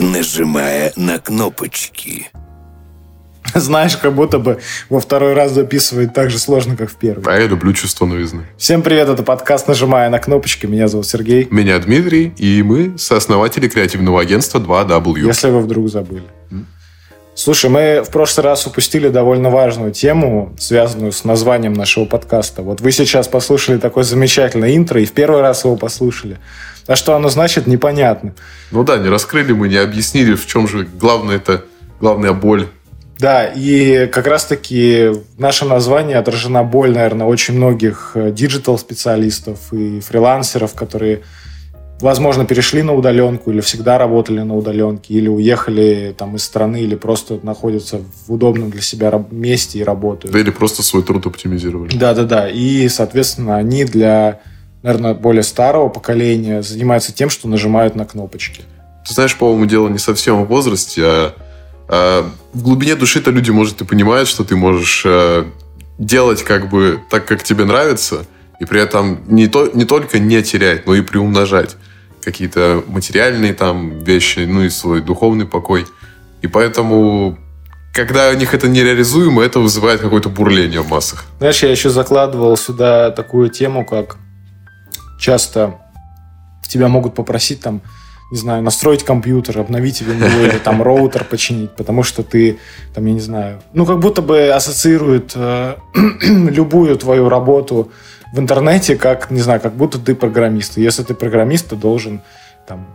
нажимая на кнопочки. Знаешь, как будто бы во второй раз записывать так же сложно, как в первый. А я люблю чувство новизны. Всем привет, это подкаст «Нажимая на кнопочки». Меня зовут Сергей. Меня Дмитрий, и мы сооснователи креативного агентства 2W. Если вы вдруг забыли. Слушай, мы в прошлый раз упустили довольно важную тему, связанную с названием нашего подкаста. Вот вы сейчас послушали такое замечательное интро, и в первый раз его послушали. А что оно значит, непонятно. Ну да, не раскрыли мы, не объяснили, в чем же главное это, главная боль. Да, и как раз-таки в нашем названии отражена боль, наверное, очень многих digital-специалистов и фрилансеров, которые возможно, перешли на удаленку или всегда работали на удаленке, или уехали там из страны, или просто находятся в удобном для себя месте и работают. Да, или просто свой труд оптимизировали. Да-да-да. И, соответственно, они для, наверное, более старого поколения занимаются тем, что нажимают на кнопочки. Ты знаешь, по-моему, дело не совсем в возрасте, а, а в глубине души-то люди, может, и понимают, что ты можешь а, делать как бы так, как тебе нравится, и при этом не, то, не только не терять, но и приумножать какие-то материальные там вещи, ну и свой духовный покой. И поэтому, когда у них это нереализуемо, это вызывает какое-то бурление в массах. Знаешь, я еще закладывал сюда такую тему, как часто тебя могут попросить там, не знаю, настроить компьютер, обновить его или там роутер починить, потому что ты, там, я не знаю, ну, как будто бы ассоциирует э, любую твою работу в интернете, как, не знаю, как будто ты программист. И если ты программист, ты должен там,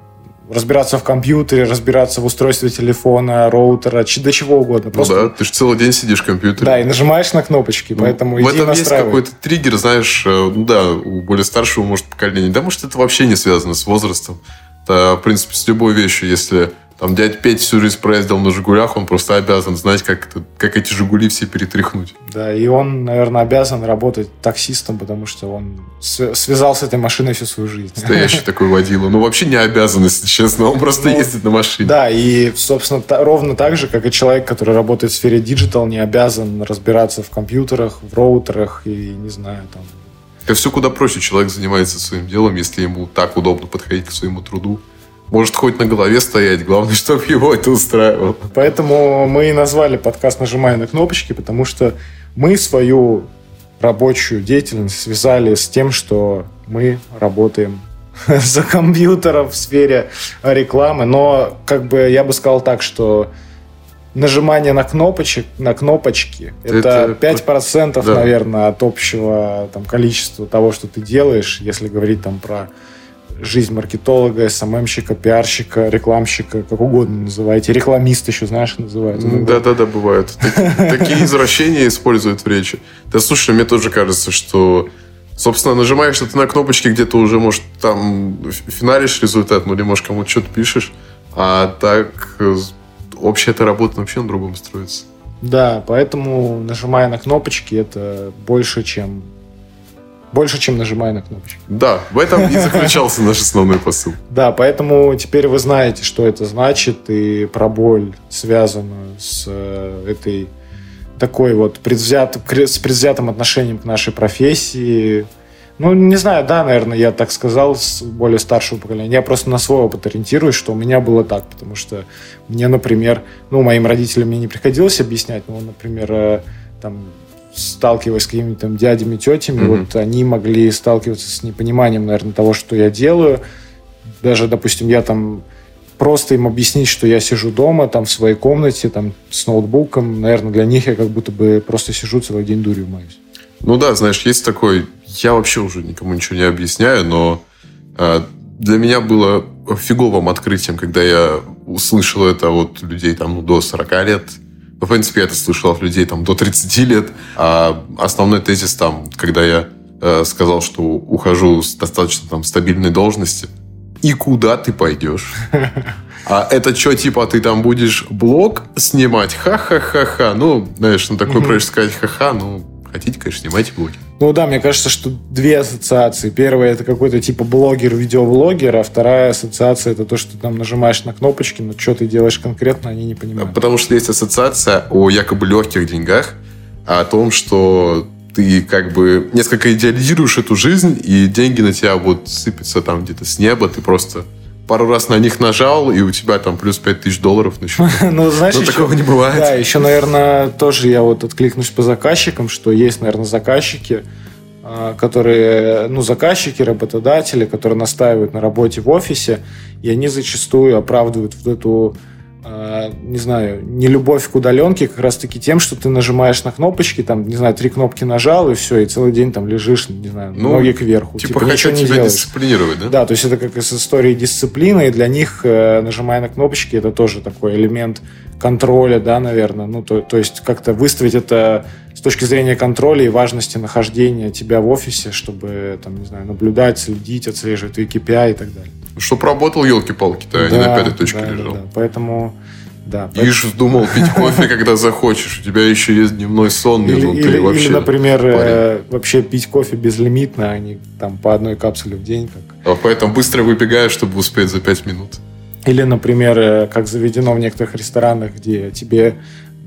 разбираться в компьютере, разбираться в устройстве телефона, роутера, до чего угодно. Просто... Ну да, ты же целый день сидишь в компьютере. Да, и нажимаешь на кнопочки, ну, поэтому В этом есть какой-то триггер, знаешь, э, ну да, у более старшего, может, поколения. Да, может, это вообще не связано с возрастом. Это, в принципе, с любой вещью, если там дядь Петь всю жизнь проездил на «Жигулях», он просто обязан знать, как, это, как эти «Жигули» все перетряхнуть. Да, и он, наверное, обязан работать таксистом, потому что он связал с этой машиной всю свою жизнь. Настоящий такой водила. Ну, вообще не обязан, если честно. Он просто ну, ездит на машине. Да, и, собственно, ровно так же, как и человек, который работает в сфере digital, не обязан разбираться в компьютерах, в роутерах и, не знаю, там... Это все куда проще. Человек занимается своим делом, если ему так удобно подходить к своему труду. Может, хоть на голове стоять, главное, чтобы его это устраивало. Поэтому мы и назвали подкаст «Нажимая на кнопочки», потому что мы свою рабочую деятельность связали с тем, что мы работаем за компьютером в сфере рекламы. Но как бы я бы сказал так, что нажимание на кнопочек, на кнопочки, это, это 5%, да. наверное, от общего там, количества того, что ты делаешь, если говорить там про жизнь маркетолога, СММщика, пиарщика, рекламщика, как угодно называйте. Рекламист еще, знаешь, называют. Да-да-да, бывают. Такие извращения используют в речи. Да, слушай, мне тоже кажется, что Собственно, нажимаешь ты на кнопочки, где-то уже, может, там финалишь результат, ну или, может, кому-то что-то пишешь. А так э, общая эта работа вообще на другом строится. Да, поэтому нажимая на кнопочки, это больше, чем больше, чем нажимая на кнопочку. Да, в этом и заключался наш основной посыл. Да, поэтому теперь вы знаете, что это значит, и про боль, связанную с э, этой такой вот предвзят, с предвзятым отношением к нашей профессии. Ну, не знаю, да, наверное, я так сказал с более старшего поколения. Я просто на свой опыт ориентируюсь, что у меня было так, потому что мне, например, ну, моим родителям мне не приходилось объяснять, но, например, э, там, сталкиваясь с какими-то там дядями, тетями, mm-hmm. вот они могли сталкиваться с непониманием, наверное, того, что я делаю. Даже, допустим, я там просто им объяснить, что я сижу дома, там, в своей комнате, там, с ноутбуком, наверное, для них я как будто бы просто сижу целый день дурью маюсь. Ну да, знаешь, есть такой... Я вообще уже никому ничего не объясняю, но э, для меня было фиговым открытием, когда я услышал это от людей там ну, до 40 лет, в принципе, я это слышал от людей там до 30 лет. А основной тезис там, когда я э, сказал, что ухожу с достаточно там стабильной должности, и куда ты пойдешь? А это что, типа, ты там будешь блог снимать? Ха-ха-ха-ха. Ну, знаешь, ну такое проще сказать ха-ха, ну, хотите, конечно, снимайте блоги. Ну да, мне кажется, что две ассоциации. Первая это какой-то типа блогер, видеоблогер, а вторая ассоциация это то, что ты там нажимаешь на кнопочки, но что ты делаешь конкретно, они не понимают. Потому что есть ассоциация о якобы легких деньгах, о том, что ты как бы несколько идеализируешь эту жизнь, и деньги на тебя вот сыпятся там где-то с неба, ты просто пару раз на них нажал, и у тебя там плюс 5 тысяч долларов на счету. Ну, знаешь, Но еще- такого не бывает. Да, еще, наверное, тоже я вот откликнусь по заказчикам, что есть, наверное, заказчики, а, которые, ну, заказчики, работодатели, которые настаивают на работе в офисе, и они зачастую оправдывают вот эту, не знаю, нелюбовь к удаленке как раз-таки тем, что ты нажимаешь на кнопочки, там, не знаю, три кнопки нажал, и все, и целый день там лежишь, не знаю, Ну, ноги кверху. Типа, ничего хотят не тебя делаешь. дисциплинировать, да? Да, то есть это как из истории дисциплины, и для них, э, нажимая на кнопочки, это тоже такой элемент контроля, да, наверное. Ну, то, то есть как-то выставить это с точки зрения контроля и важности нахождения тебя в офисе, чтобы, там, не знаю, наблюдать, следить, отслеживать твои KPI и так далее. Чтоб работал, елки-палки-то, а не на пятой точке да, да, лежал. да. Поэтому, да. И ж вздумал пить кофе, когда захочешь. У тебя еще есть дневной сон Или, внутри или- вообще. или, например, э, вообще пить кофе безлимитно, а не там по одной капсуле в день, как А Поэтому быстро выбегаешь, чтобы успеть за пять минут. Или, например, э, как заведено в некоторых ресторанах, где тебе,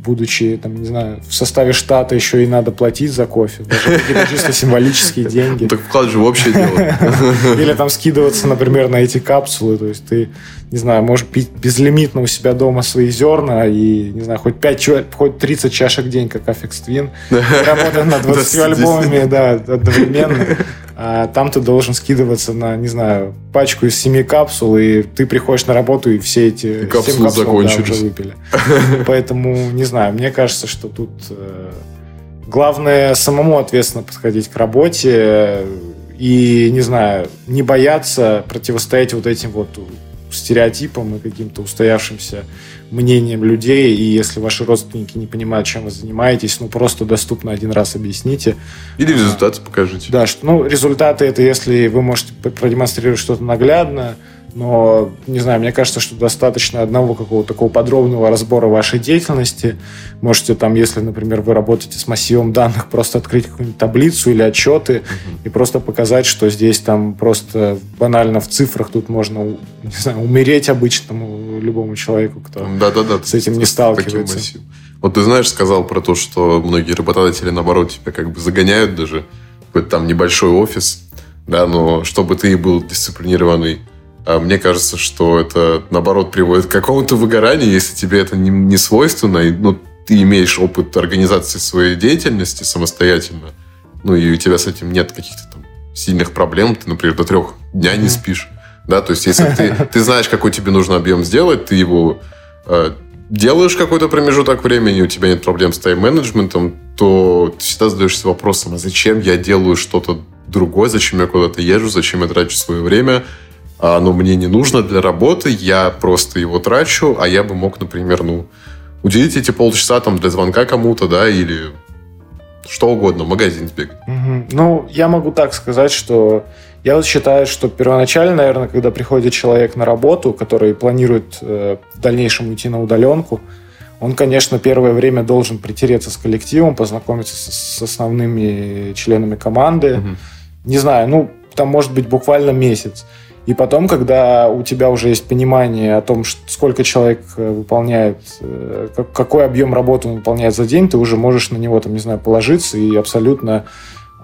будучи, там, не знаю, в составе штата еще и надо платить за кофе, даже какие-то чисто символические деньги. Так вклад же в общее дело. Или там скидываться, например, на эти капсулы. То есть ты, не знаю, можешь пить безлимитно у себя дома свои зерна и, не знаю, хоть 5, хоть 30 чашек в день, как Affix Twin, работая над 20 20. альбомами, да, одновременно. А там ты должен скидываться на, не знаю, пачку из 7 капсул, и ты приходишь на работу, и все эти И капсулы капсул, да, закончились. уже выпили. Поэтому, не знаю, мне кажется, что тут э, главное самому ответственно подходить к работе и, не знаю, не бояться противостоять вот этим вот стереотипам и каким-то устоявшимся мнением людей, и если ваши родственники не понимают, чем вы занимаетесь, ну, просто доступно один раз объясните. Или результаты покажите. Да, что, ну, результаты это если вы можете продемонстрировать что-то наглядно, но, не знаю, мне кажется, что достаточно одного какого-то такого подробного разбора вашей деятельности. Можете там, если, например, вы работаете с массивом данных, просто открыть какую-нибудь таблицу или отчеты и просто показать, что здесь там просто банально в цифрах тут можно, не знаю, умереть обычному любому человеку, кто... Да-да-да. с этим не сталкивается. Вот ты знаешь, сказал про то, что многие работодатели, наоборот, тебя как бы загоняют даже в какой-то там небольшой офис, да, но чтобы ты был дисциплинированный, мне кажется, что это, наоборот, приводит к какому-то выгоранию, если тебе это не, не свойственно, и, ну, ты имеешь опыт организации своей деятельности самостоятельно, ну, и у тебя с этим нет каких-то там сильных проблем, ты, например, до трех дня не спишь, да, то есть если ты, ты знаешь, какой тебе нужно объем сделать, ты его э, делаешь какой-то промежуток времени, у тебя нет проблем с тайм-менеджментом, то ты всегда задаешься вопросом, а зачем я делаю что-то другое, зачем я куда-то езжу, зачем я трачу свое время, а оно мне не нужно для работы, я просто его трачу, а я бы мог, например, ну, уделить эти полчаса там для звонка кому-то, да, или что угодно, в магазин сбегать. Мгм. Ну, я могу так сказать, что я вот считаю, что первоначально, наверное, когда приходит человек на работу, который планирует э, в дальнейшем уйти на удаленку, он, конечно, первое время должен притереться с коллективом, познакомиться с, с основными членами команды. Мгм. Не знаю, ну, там может быть буквально месяц. И потом, когда у тебя уже есть понимание о том, сколько человек э, выполняет, э, как- какой объем работы он выполняет за день, ты уже можешь на него, там, не знаю, положиться и абсолютно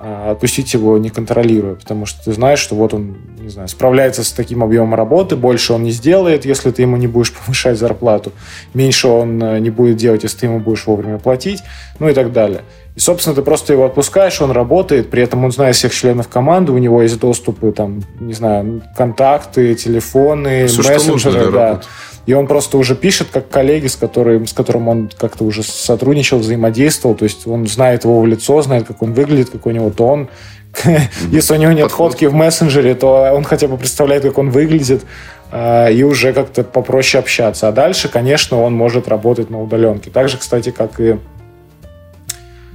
отпустить его не контролируя, потому что ты знаешь, что вот он, не знаю, справляется с таким объемом работы, больше он не сделает, если ты ему не будешь повышать зарплату, меньше он э, не будет делать, если ты ему будешь вовремя платить, ну и так далее. И, собственно, ты просто его отпускаешь, он работает, при этом он знает всех членов команды, у него есть доступы, там, не знаю, контакты, телефоны, Все, мессенджеры, да. работы. И он просто уже пишет как коллеги, с которым, с которым он как-то уже сотрудничал, взаимодействовал. То есть он знает его в лицо, знает, как он выглядит, какой у него тон. Если у него нет Подход. фотки в мессенджере, то он хотя бы представляет, как он выглядит, а, и уже как-то попроще общаться. А дальше, конечно, он может работать на удаленке. Так же, кстати, как и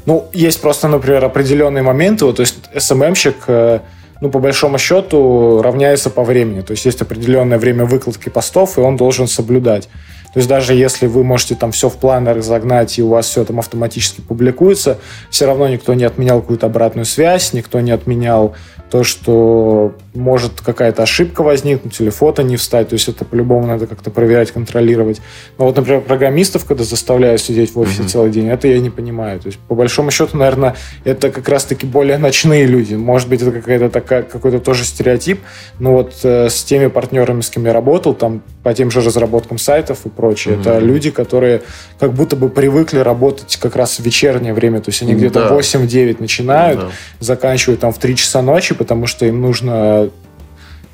ну, есть просто, например, определенные моменты. Вот, то есть СММщик, э, ну, по большому счету, равняется по времени. То есть есть определенное время выкладки постов, и он должен соблюдать. То есть даже если вы можете там все в планер загнать, и у вас все там автоматически публикуется, все равно никто не отменял какую-то обратную связь, никто не отменял то, что, может какая-то ошибка возникнуть или фото не встать, то есть это по-любому надо как-то проверять, контролировать. Но вот, например, программистов, когда заставляют сидеть в офисе mm-hmm. целый день, это я не понимаю. То есть, по большому счету, наверное, это как раз-таки более ночные люди. Может быть, это какая-то такая, какой-то тоже стереотип, но вот э, с теми партнерами, с кем я работал, там по тем же разработкам сайтов и прочее, mm-hmm. это люди, которые как будто бы привыкли работать как раз в вечернее время, то есть они где-то да. 8-9 начинают, да. заканчивают там в 3 часа ночи, потому что им нужно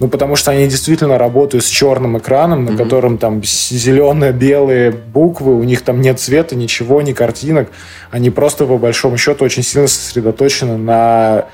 ну, потому что они действительно работают с черным экраном, на mm-hmm. котором там зеленые, белые буквы, у них там нет цвета, ничего, ни картинок. Они просто, по большому счету, очень сильно сосредоточены на,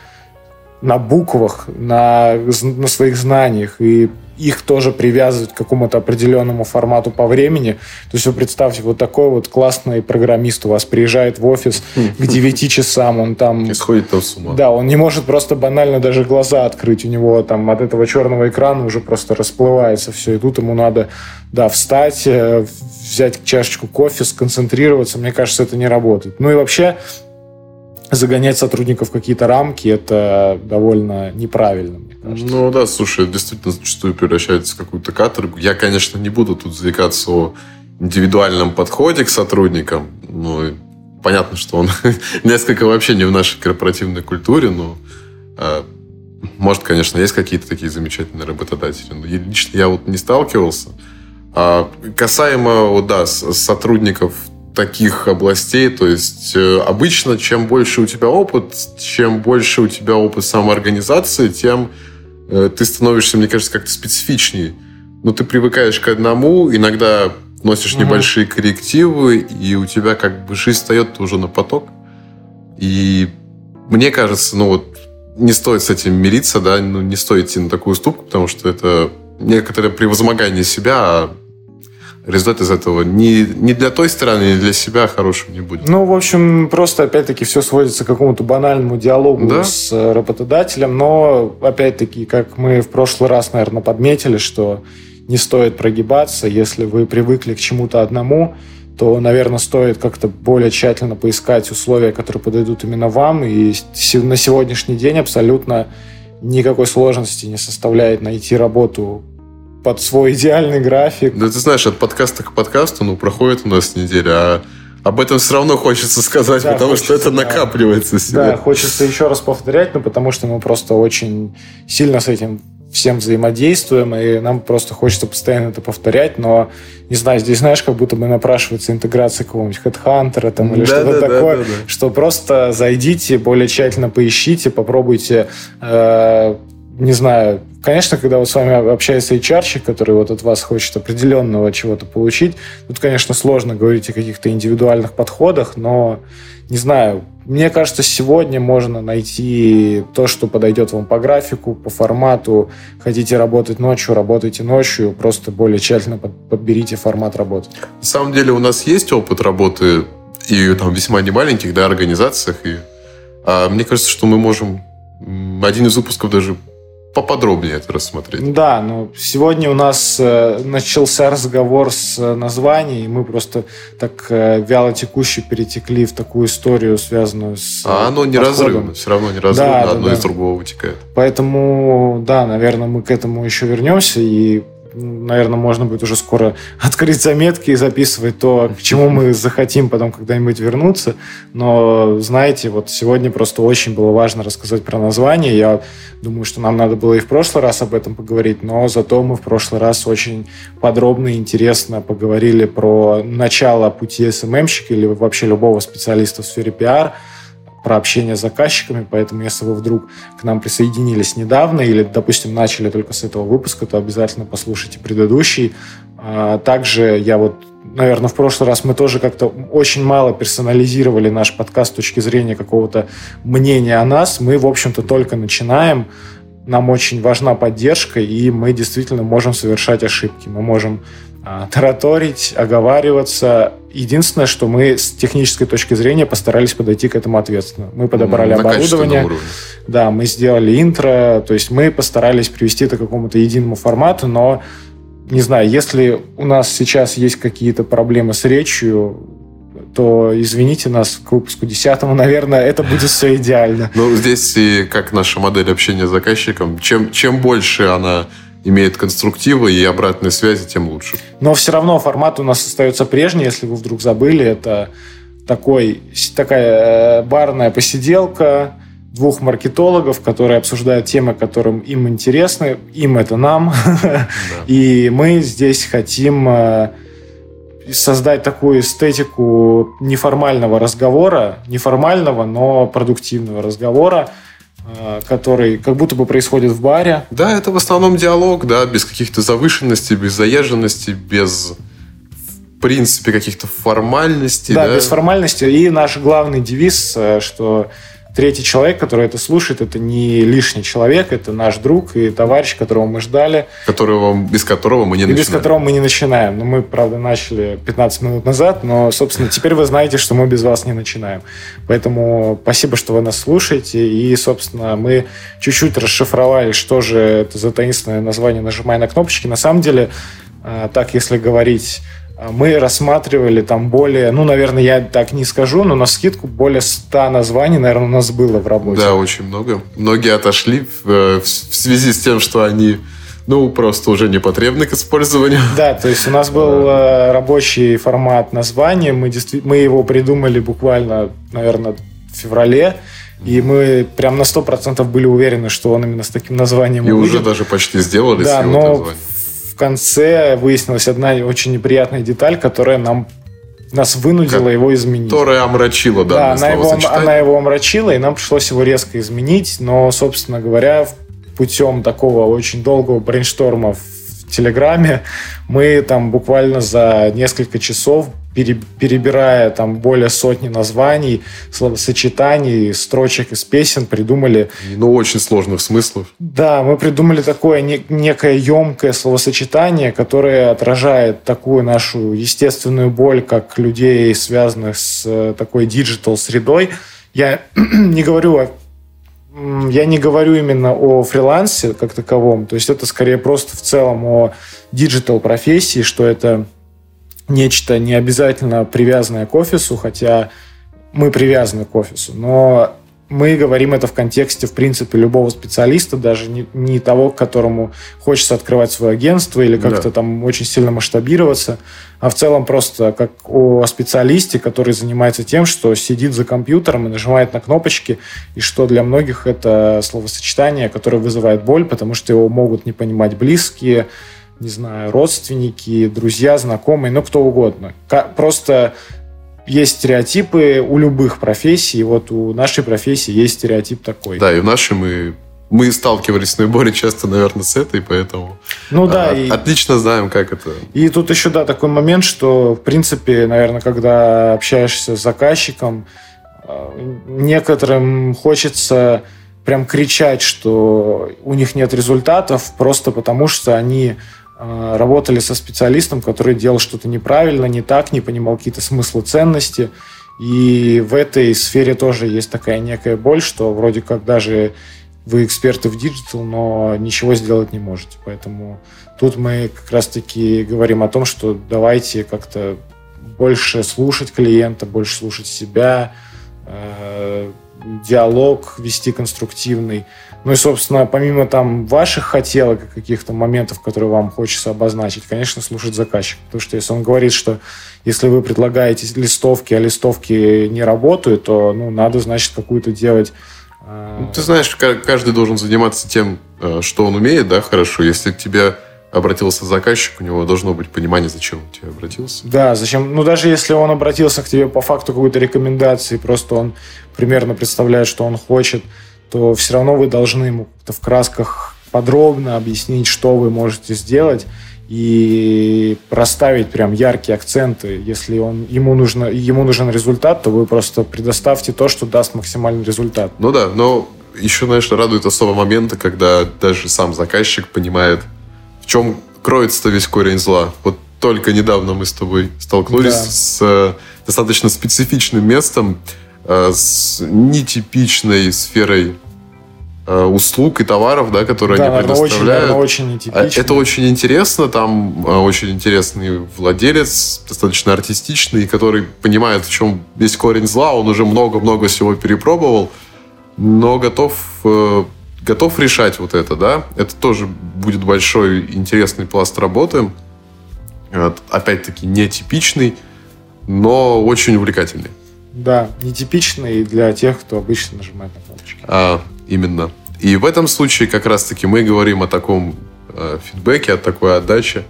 на буквах, на, на своих знаниях. И их тоже привязывать к какому-то определенному формату по времени. То есть вы представьте, вот такой вот классный программист у вас приезжает в офис к 9 часам, он там... И сходит там с ума. Да, он не может просто банально даже глаза открыть, у него там от этого черного экрана уже просто расплывается все, и тут ему надо, да, встать, э, взять чашечку кофе, сконцентрироваться. Мне кажется, это не работает. Ну и вообще, загонять сотрудников в какие-то рамки, это довольно неправильно, мне кажется. Ну да, слушай, действительно зачастую превращается в какую-то каторгу. Я, конечно, не буду тут заикаться о индивидуальном подходе к сотрудникам. Ну, понятно, что он несколько вообще не в нашей корпоративной культуре, но а, может, конечно, есть какие-то такие замечательные работодатели. Но лично я вот не сталкивался. А касаемо, да, сотрудников таких областей. То есть э, обычно, чем больше у тебя опыт, чем больше у тебя опыт самоорганизации, тем э, ты становишься, мне кажется, как-то специфичнее. Но ты привыкаешь к одному, иногда носишь угу. небольшие коррективы, и у тебя как бы жизнь встает уже на поток. И мне кажется, ну вот не стоит с этим мириться, да, ну, не стоит идти на такую уступку, потому что это некоторое превозмогание себя, а результат из этого ни, ни для той стороны, ни для себя хорошим не будет. Ну, в общем, просто, опять-таки, все сводится к какому-то банальному диалогу да? с э, работодателем, но, опять-таки, как мы в прошлый раз, наверное, подметили, что не стоит прогибаться, если вы привыкли к чему-то одному, то, наверное, стоит как-то более тщательно поискать условия, которые подойдут именно вам. И на сегодняшний день абсолютно никакой сложности не составляет найти работу под свой идеальный график. Да ты знаешь, от подкаста к подкасту, ну, проходит у нас неделя, а об этом все равно хочется сказать, да, потому хочется, что это накапливается да. себе. Да, хочется еще раз повторять, но потому что мы просто очень сильно с этим всем взаимодействуем, и нам просто хочется постоянно это повторять, но, не знаю, здесь, знаешь, как будто бы напрашивается интеграция какого-нибудь хедхантера там, или да, что-то да, такое, да, да, да. что просто зайдите, более тщательно поищите, попробуйте, э, не знаю, Конечно, когда вот с вами общается HR, который вот от вас хочет определенного чего-то получить, тут, конечно, сложно говорить о каких-то индивидуальных подходах, но, не знаю, мне кажется, сегодня можно найти то, что подойдет вам по графику, по формату. Хотите работать ночью, работайте ночью, просто более тщательно подберите формат работы. На самом деле у нас есть опыт работы и там весьма немаленьких да, организациях. И, а, мне кажется, что мы можем один из выпусков даже поподробнее это рассмотреть. Да, но сегодня у нас э, начался разговор с э, названием, и мы просто так э, вяло текуще перетекли в такую историю, связанную с А оно не подходом. разрывно, все равно не разрывно, да, одно да, из да. другого вытекает. Поэтому, да, наверное, мы к этому еще вернемся, и наверное, можно будет уже скоро открыть заметки и записывать то, к чему мы захотим потом когда-нибудь вернуться. Но, знаете, вот сегодня просто очень было важно рассказать про название. Я думаю, что нам надо было и в прошлый раз об этом поговорить, но зато мы в прошлый раз очень подробно и интересно поговорили про начало пути СММщика или вообще любого специалиста в сфере пиар – про общение с заказчиками, поэтому если вы вдруг к нам присоединились недавно или, допустим, начали только с этого выпуска, то обязательно послушайте предыдущий. А, также я вот, наверное, в прошлый раз мы тоже как-то очень мало персонализировали наш подкаст с точки зрения какого-то мнения о нас. Мы, в общем-то, только начинаем, нам очень важна поддержка, и мы действительно можем совершать ошибки. Мы можем тараторить, оговариваться. Единственное, что мы с технической точки зрения постарались подойти к этому ответственно. Мы подобрали На оборудование. Да, мы сделали интро. То есть мы постарались привести это к какому-то единому формату, но не знаю, если у нас сейчас есть какие-то проблемы с речью, то извините нас к выпуску 10 наверное, это будет все идеально. Ну, здесь и как наша модель общения с заказчиком, чем, чем больше она имеет конструктивы и обратной связи, тем лучше. Но все равно формат у нас остается прежний, если вы вдруг забыли. Это такой, такая э, барная посиделка двух маркетологов, которые обсуждают темы, которым им интересны. Им это нам. Да. И мы здесь хотим э, создать такую эстетику неформального разговора, неформального, но продуктивного разговора, который как будто бы происходит в баре. Да, это в основном диалог, да, без каких-то завышенностей, без заезженности, без в принципе каких-то формальностей. Да, да, без формальностей. И наш главный девиз, э, что третий человек, который это слушает, это не лишний человек, это наш друг и товарищ, которого мы ждали. Которого, без которого мы не и начинаем. без которого мы не начинаем. Ну, мы, правда, начали 15 минут назад, но, собственно, теперь вы знаете, что мы без вас не начинаем. Поэтому спасибо, что вы нас слушаете. И, собственно, мы чуть-чуть расшифровали, что же это за таинственное название «Нажимай на кнопочки». На самом деле, а, так, если говорить мы рассматривали там более, ну, наверное, я так не скажу, но на скидку более 100 названий, наверное, у нас было в работе. Да, очень много. Многие отошли в, э, в связи с тем, что они ну, просто уже не потребны к использованию. Да, то есть у нас был э, рабочий формат названия, мы, мы его придумали буквально, наверное, в феврале, и мы прям на 100% были уверены, что он именно с таким названием И уже даже почти сделали да, но названием конце выяснилась одна очень неприятная деталь, которая нам нас вынудила как, его изменить. Которая омрачила, да, да она его, она его омрачила, и нам пришлось его резко изменить. Но, собственно говоря, путем такого очень долгого брейншторма в Телеграме мы там буквально за несколько часов перебирая там более сотни названий, словосочетаний, строчек из песен, придумали... Ну, очень сложных смыслов. Да, мы придумали такое не, некое емкое словосочетание, которое отражает такую нашу естественную боль, как людей, связанных с э, такой digital-средой. Я не говорю о я не говорю именно о фрилансе как таковом, то есть это скорее просто в целом о digital профессии, что это нечто не обязательно привязанное к офису, хотя мы привязаны к офису, но мы говорим это в контексте, в принципе, любого специалиста, даже не, не того, к которому хочется открывать свое агентство или как-то да. там очень сильно масштабироваться, а в целом просто как о специалисте, который занимается тем, что сидит за компьютером и нажимает на кнопочки, и что для многих это словосочетание, которое вызывает боль, потому что его могут не понимать близкие, не знаю, родственники, друзья, знакомые, ну, кто угодно. Просто есть стереотипы у любых профессий, и вот у нашей профессии есть стереотип такой. Да, и в нашей мы мы сталкивались наиболее часто, наверное, с этой, поэтому ну, да, а, и... отлично знаем, как это. И тут еще, да, такой момент, что, в принципе, наверное, когда общаешься с заказчиком, а, некоторым хочется прям кричать, что у них нет результатов, просто потому что они работали со специалистом, который делал что-то неправильно, не так, не понимал какие-то смыслы, ценности. И в этой сфере тоже есть такая некая боль, что вроде как даже вы эксперты в digital, но ничего сделать не можете. Поэтому тут мы как раз-таки говорим о том, что давайте как-то больше слушать клиента, больше слушать себя, э, диалог вести конструктивный. Ну и, собственно, помимо там ваших хотелок и каких-то моментов, которые вам хочется обозначить, конечно, слушать заказчика. Потому что если он говорит, что если вы предлагаете листовки, а листовки не работают, то ну, надо, значит, какую-то делать ну, ты знаешь, каждый должен заниматься тем, э, что он умеет, да, хорошо. Если к тебе обратился заказчик, у него должно быть понимание, зачем он к тебе обратился. Да, зачем. Ну, даже если он обратился к тебе по факту какой-то рекомендации, просто он примерно представляет, что он хочет, то все равно вы должны ему в красках подробно объяснить, что вы можете сделать и расставить прям яркие акценты. Если он, ему, нужно, ему нужен результат, то вы просто предоставьте то, что даст максимальный результат. Ну да, но еще, знаешь, радует особо моменты, когда даже сам заказчик понимает, чем кроется весь корень зла. Вот только недавно мы с тобой столкнулись да. с э, достаточно специфичным местом, Э, с нетипичной сферой э, услуг и товаров, да, которые Да, они наверное, очень, предоставляют. наверное, очень А нетипично. Это очень интересно, там очень интересный владелец, достаточно артистичный, который понимает, в чем весь корень зла, он уже много-много всего перепробовал, но готов, готов решать вот это, да. Это тоже будет большой интересный пласт работы. Опять-таки нетипичный, но очень увлекательный. Да, нетипичный для тех, кто обычно нажимает на кнопочки. А, именно. И в этом случае как раз-таки мы говорим о таком э, фидбэке, о такой отдаче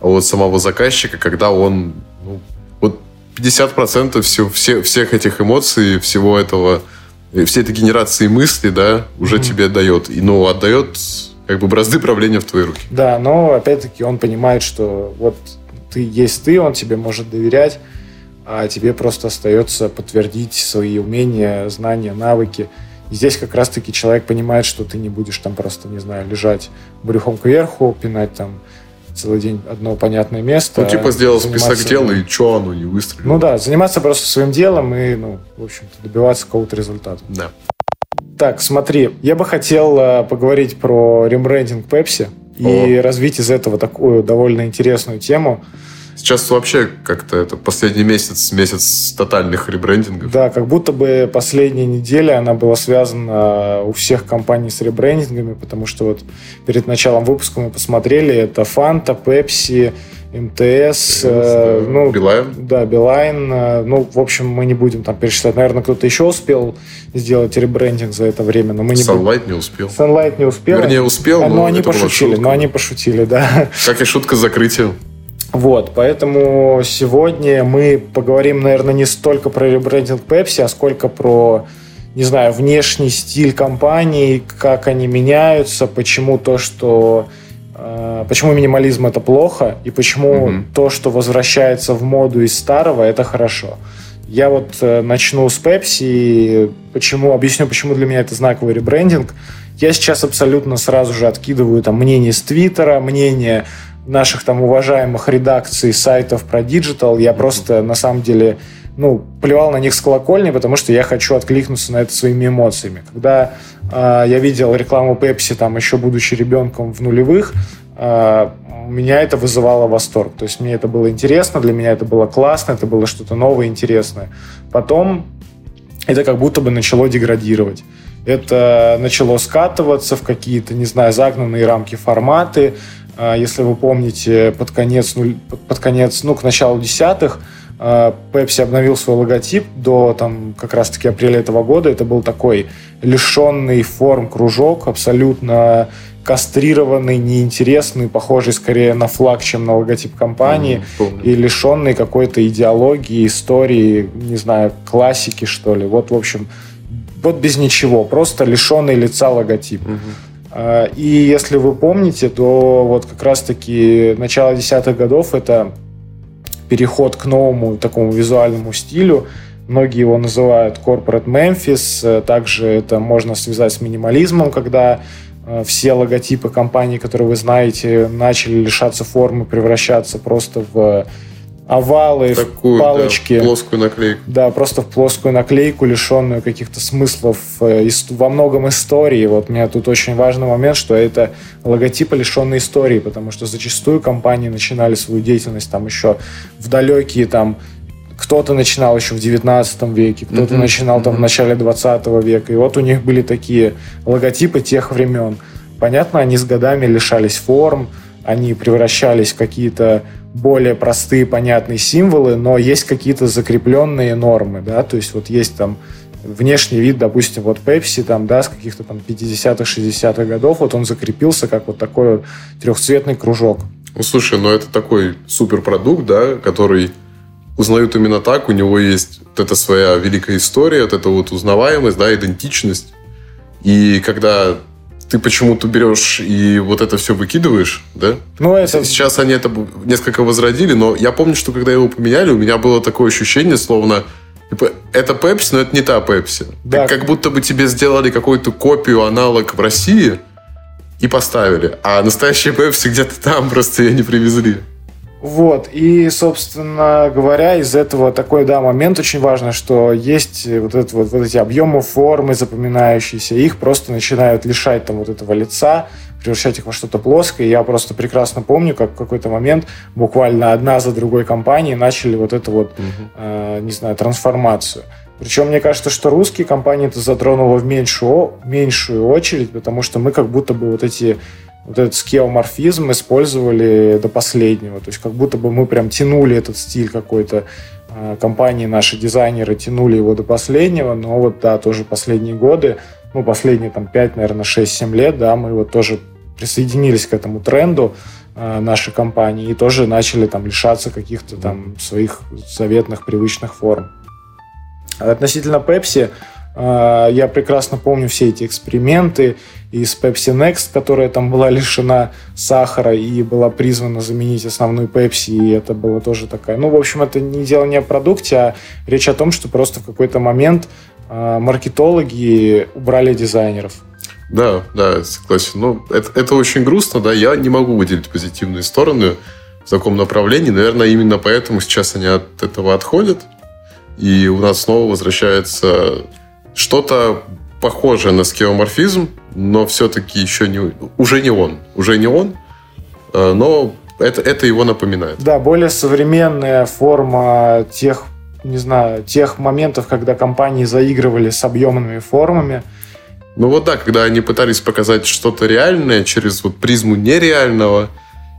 от самого заказчика, когда он ну, вот 50% все, все, всех этих эмоций, всего этого, э, всей этой генерации мысли, да, уже Мгм. тебе отдает. И, ну, отдает как бы бразды правления в твои руки. Да, но опять-таки он понимает, что вот ты есть ты, он тебе может доверять, а тебе просто остается подтвердить свои умения, знания, навыки. И здесь как раз-таки человек понимает, что ты не будешь там просто, не знаю, лежать брюхом кверху, пинать там целый день одно понятное место. Ну, типа сделал заниматься- список дел, и что оно не выстрелило. Ну да, заниматься просто своим делом и, ну, в общем-то, добиваться какого-то результата. Да. Так, смотри, я бы хотел э, поговорить про рембрендинг Pepsi и развить из этого такую довольно интересную тему. Сейчас вообще как-то это последний месяц, месяц тотальных ребрендингов. Да, как будто бы последняя неделя она была связана у всех компаний с ребрендингами, потому что вот перед началом выпуска мы посмотрели, это Fanta, Pepsi, МТС, э, ну, Билайн. Да, Билайн. э, Ну, в общем, мы не будем там перечислять. Наверное, кто-то еще успел сделать ребрендинг за это время, но мы не будем. Sunlight не успел. Sunlight не успел. Вернее, успел, А, но но они пошутили, шутка. но они пошутили, да. Как и шутка с закрытием. Вот, поэтому сегодня мы поговорим, наверное, не столько про ребрендинг Pepsi, а сколько про, не знаю, внешний стиль компании, как они меняются, почему то, что э, почему минимализм это плохо и почему Мгм. то, что возвращается в моду из старого, это хорошо. Я вот э, начну с Pepsi, и почему, объясню, почему для меня это знаковый ребрендинг. Я сейчас абсолютно сразу же откидываю там мнение с Твиттера, мнение наших там уважаемых редакций сайтов про digital. Я просто на самом деле ну, плевал на них с колокольни, потому что я хочу откликнуться на это своими эмоциями. Когда э, я видел рекламу Пепси, там еще будучи ребенком в нулевых, э, меня это вызывало восторг. То есть мне это было интересно, для меня это было классно, это было что-то новое, интересное. Потом это как будто бы начало деградировать. Это начало скатываться в какие-то, не знаю, загнанные рамки форматы. А, Если вы помните, под конец, ну, под конец, ну, к началу десятых а, Pepsi обновил свой логотип до там как раз-таки апреля этого года. Это был такой лишенный форм кружок, абсолютно кастрированный, неинтересный, похожий скорее на флаг, чем на логотип компании помню. и лишенный какой-то идеологии, истории, не знаю, классики, что ли. Вот, в общем, вот без ничего, просто лишенный лица логотип. Мгм. А, И если вы помните, то вот как раз-таки начало десятых годов это переход к новому такому визуальному стилю. Многие его называют Corporate Memphis. Также это можно связать с минимализмом, когда э, все логотипы компаний, которые вы знаете, начали лишаться формы, превращаться просто в овалы, в Такую, да, палочки. плоскую наклейку. Да, просто в плоскую наклейку, лишенную каких-то смыслов э, во многом истории. Вот у меня тут очень важный момент, что это логотипы, лишенные истории, потому что зачастую компании начинали свою деятельность там еще в далекие там кто-то начинал еще в 19 веке, кто-то Мгм, начинал там в мгм. начале 20 века. И вот у них были такие логотипы тех времен. Понятно, они с годами лишались форм, они превращались в какие-то более простые, понятные символы, но есть какие-то закрепленные нормы, да, то есть вот есть там внешний вид, допустим, вот Pepsi там, да, с каких-то там 50-х, 60-х годов, вот он закрепился как вот такой вот трехцветный кружок. Ну, слушай, ну это такой суперпродукт, да, который узнают именно так, у него есть вот эта своя великая история, вот эта вот узнаваемость, да, идентичность. И когда ты почему-то берешь и вот это все выкидываешь, да? Ну, это... Сейчас они это несколько возродили, но я помню, что когда его поменяли, у меня было такое ощущение, словно типа, это Пепси, но это не та Пепси. Да. Как, как будто бы тебе сделали какую-то копию, аналог в России и поставили. А настоящая Пепси где-то там, просто ее не привезли. Вот, и, собственно говоря, из этого такой, да, момент очень важный, что есть вот, это, вот, вот эти объемы формы запоминающиеся, их просто начинают лишать там вот этого лица, превращать их во что-то плоское. Я просто прекрасно помню, как в какой-то момент буквально одна за другой компании начали вот эту вот, угу. э, не знаю, трансформацию. Причем мне кажется, что русские компании это затронуло в меньшую, меньшую очередь, потому что мы как будто бы вот эти вот этот скеоморфизм использовали до последнего. То есть как будто бы мы прям тянули этот стиль какой-то э, компании, наши дизайнеры тянули его до последнего, но вот, да, тоже последние годы, ну, последние там 5, наверное, 6-7 лет, да, мы вот тоже присоединились к этому тренду э, нашей компании и тоже начали там лишаться каких-то там своих заветных привычных форм. Относительно Pepsi, я прекрасно помню все эти эксперименты, из Pepsi Next, которая там была лишена сахара и была призвана заменить основную Pepsi, и это было тоже такая... Ну, в общем, это не дело не о продукте, а речь о том, что просто в какой-то момент э, маркетологи убрали дизайнеров. Да, да, согласен. Ну, это, это очень грустно, да, я не могу выделить позитивные стороны в таком направлении. Наверное, именно поэтому сейчас они от этого отходят, и у нас снова возвращается что-то похожее на скеоморфизм, но все-таки еще не, уже не он. Уже не он, э, но это, это его напоминает. Да, более современная форма тех, не знаю, тех моментов, когда компании заигрывали с объемными формами. Ну вот да, когда они пытались показать что-то реальное через вот призму нереального,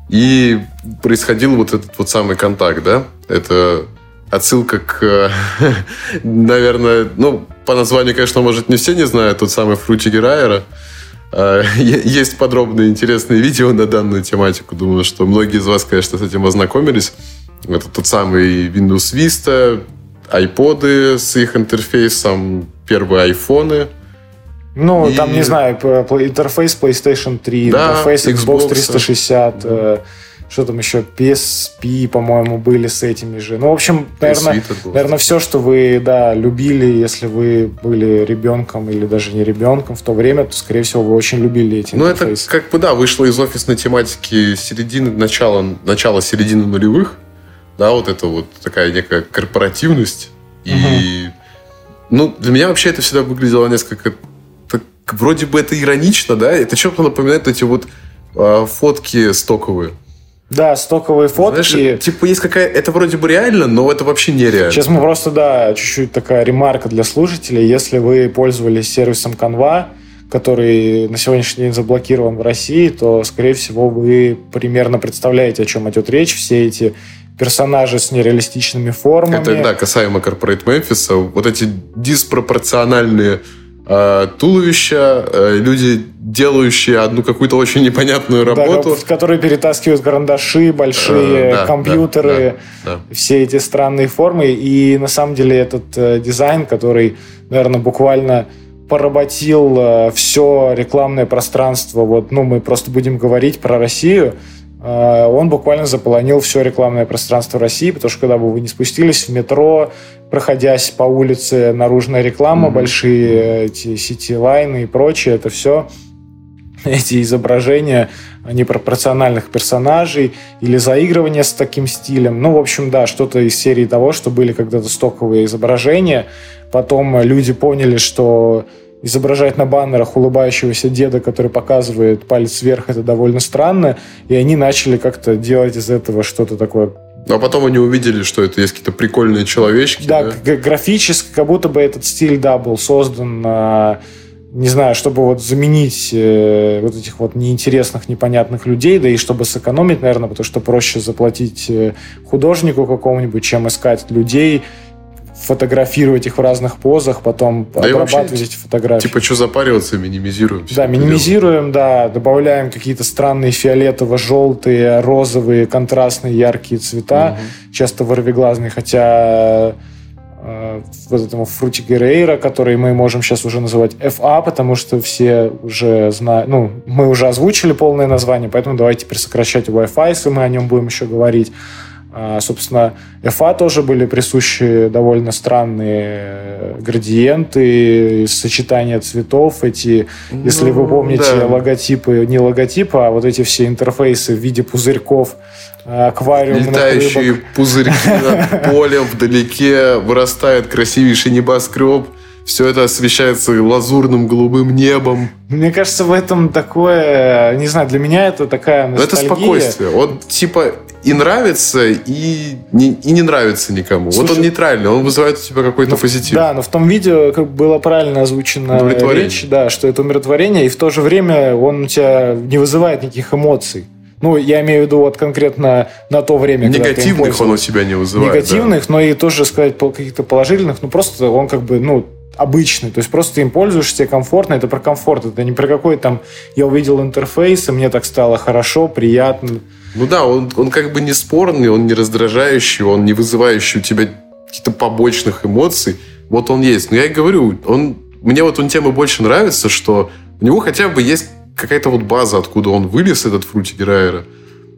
и происходил вот этот вот самый контакт, да? Это отсылка к, наверное, ну, по названию, конечно, может, не все не знают, тот самый Фрути Герайера. А, есть подробные интересные видео на данную тематику. Думаю, что многие из вас, конечно, с этим ознакомились. Это тот самый Windows Vista, iPod с их интерфейсом, первые айфоны. Ну, и... там, не знаю, интерфейс PlayStation 3, да, интерфейс Xbox, Xbox 360, да что там еще, PSP, по-моему, были с этими же. Ну, в общем, наверное, наверное, все, что вы, да, любили, если вы были ребенком или даже не ребенком в то время, то, скорее всего, вы очень любили эти Ну, это как бы, да, вышло из офисной тематики середины, начала, начала середины нулевых, да, вот это вот такая некая корпоративность. И, угу. ну, для меня вообще это всегда выглядело несколько так, вроде бы это иронично, да, это чем-то напоминает эти вот э, фотки стоковые. Да, стоковые фотки. Знаешь, типа есть какая... Это вроде бы реально, но это вообще нереально. Сейчас мы просто, да, чуть-чуть такая ремарка для слушателей. Если вы пользовались сервисом Canva, который на сегодняшний день заблокирован в России, то, скорее всего, вы примерно представляете, о чем идет речь. Все эти персонажи с нереалистичными формами. Это, да, касаемо Corporate Memphis. Вот эти диспропорциональные Э, туловища, э, люди, делающие одну какую-то очень непонятную работу. Да, которые перетаскивают карандаши, большие э, да, компьютеры, да, да, да. все эти странные формы. И на самом деле этот дизайн, который, наверное, буквально поработил все рекламное пространство. Вот, ну, мы просто будем говорить про Россию. Он буквально заполонил все рекламное пространство России, потому что когда бы вы не спустились в метро, проходясь по улице, наружная реклама, mm-hmm. большие эти сети-лайны и прочее, это все эти изображения непропорциональных персонажей или заигрывание с таким стилем. Ну, в общем, да, что-то из серии того, что были когда-то стоковые изображения. Потом люди поняли, что изображать на баннерах улыбающегося деда, который показывает палец вверх, это довольно странно, и они начали как-то делать из этого что-то такое а потом они увидели, что это есть какие-то прикольные человечки. Да, да? графически, как будто бы этот стиль, да, был создан, не знаю, чтобы вот заменить э, вот этих вот неинтересных, непонятных людей, да и чтобы сэкономить, наверное, потому что проще заплатить э, художнику какому-нибудь, чем искать людей, фотографировать их в разных позах, потом да обрабатывать вообще, эти фотографии. Типа, что запариваться, минимизируем. Да, минимизируем, да, добавляем какие-то странные фиолетово-желтые, розовые, контрастные, яркие цвета, угу. часто ворвиглазные, хотя э, вот этому Фрути Герейра, который мы можем сейчас уже называть FA, потому что все уже знают, ну, мы уже озвучили полное название, поэтому давайте теперь сокращать Wi-Fi, если мы о нем будем еще говорить. А, собственно, FA тоже были присущи довольно странные градиенты, сочетания цветов, эти, если ну, вы помните, да. логотипы, не логотипы, а вот эти все интерфейсы в виде пузырьков аквариумных Летающие рыбок. пузырьки над полем, вдалеке вырастает красивейший небоскреб. Все это освещается лазурным голубым небом. Мне кажется, в этом такое, не знаю, для меня это такая Но это ностальгия. спокойствие. Он типа и нравится, и не, и не нравится никому. вот Слушай, он нейтральный, он вызывает у тебя какой-то позитив. Да, но в том видео как бы было правильно озвучено речь, да, что это умиротворение, и в то же время он у тебя не вызывает никаких эмоций. Ну, я имею в виду вот конкретно на то время, Негативных он у тебя не вызывает. да. негативных, но и тоже сказать каких-то положительных, ну просто он как бы, ну, обычный, то есть просто им пользуешься, тебе комфортно, это про комфорт, это не про какой там, я увидел интерфейс, и мне так стало хорошо, приятно. Ну да, он, он как бы не спорный, он не раздражающий, он не вызывающий у тебя каких-то побочных эмоций. Вот он есть. Но я и говорю, он, мне вот он тема больше нравится, что у него хотя бы есть какая-то вот база, откуда он вылез, этот Фрути Герайера,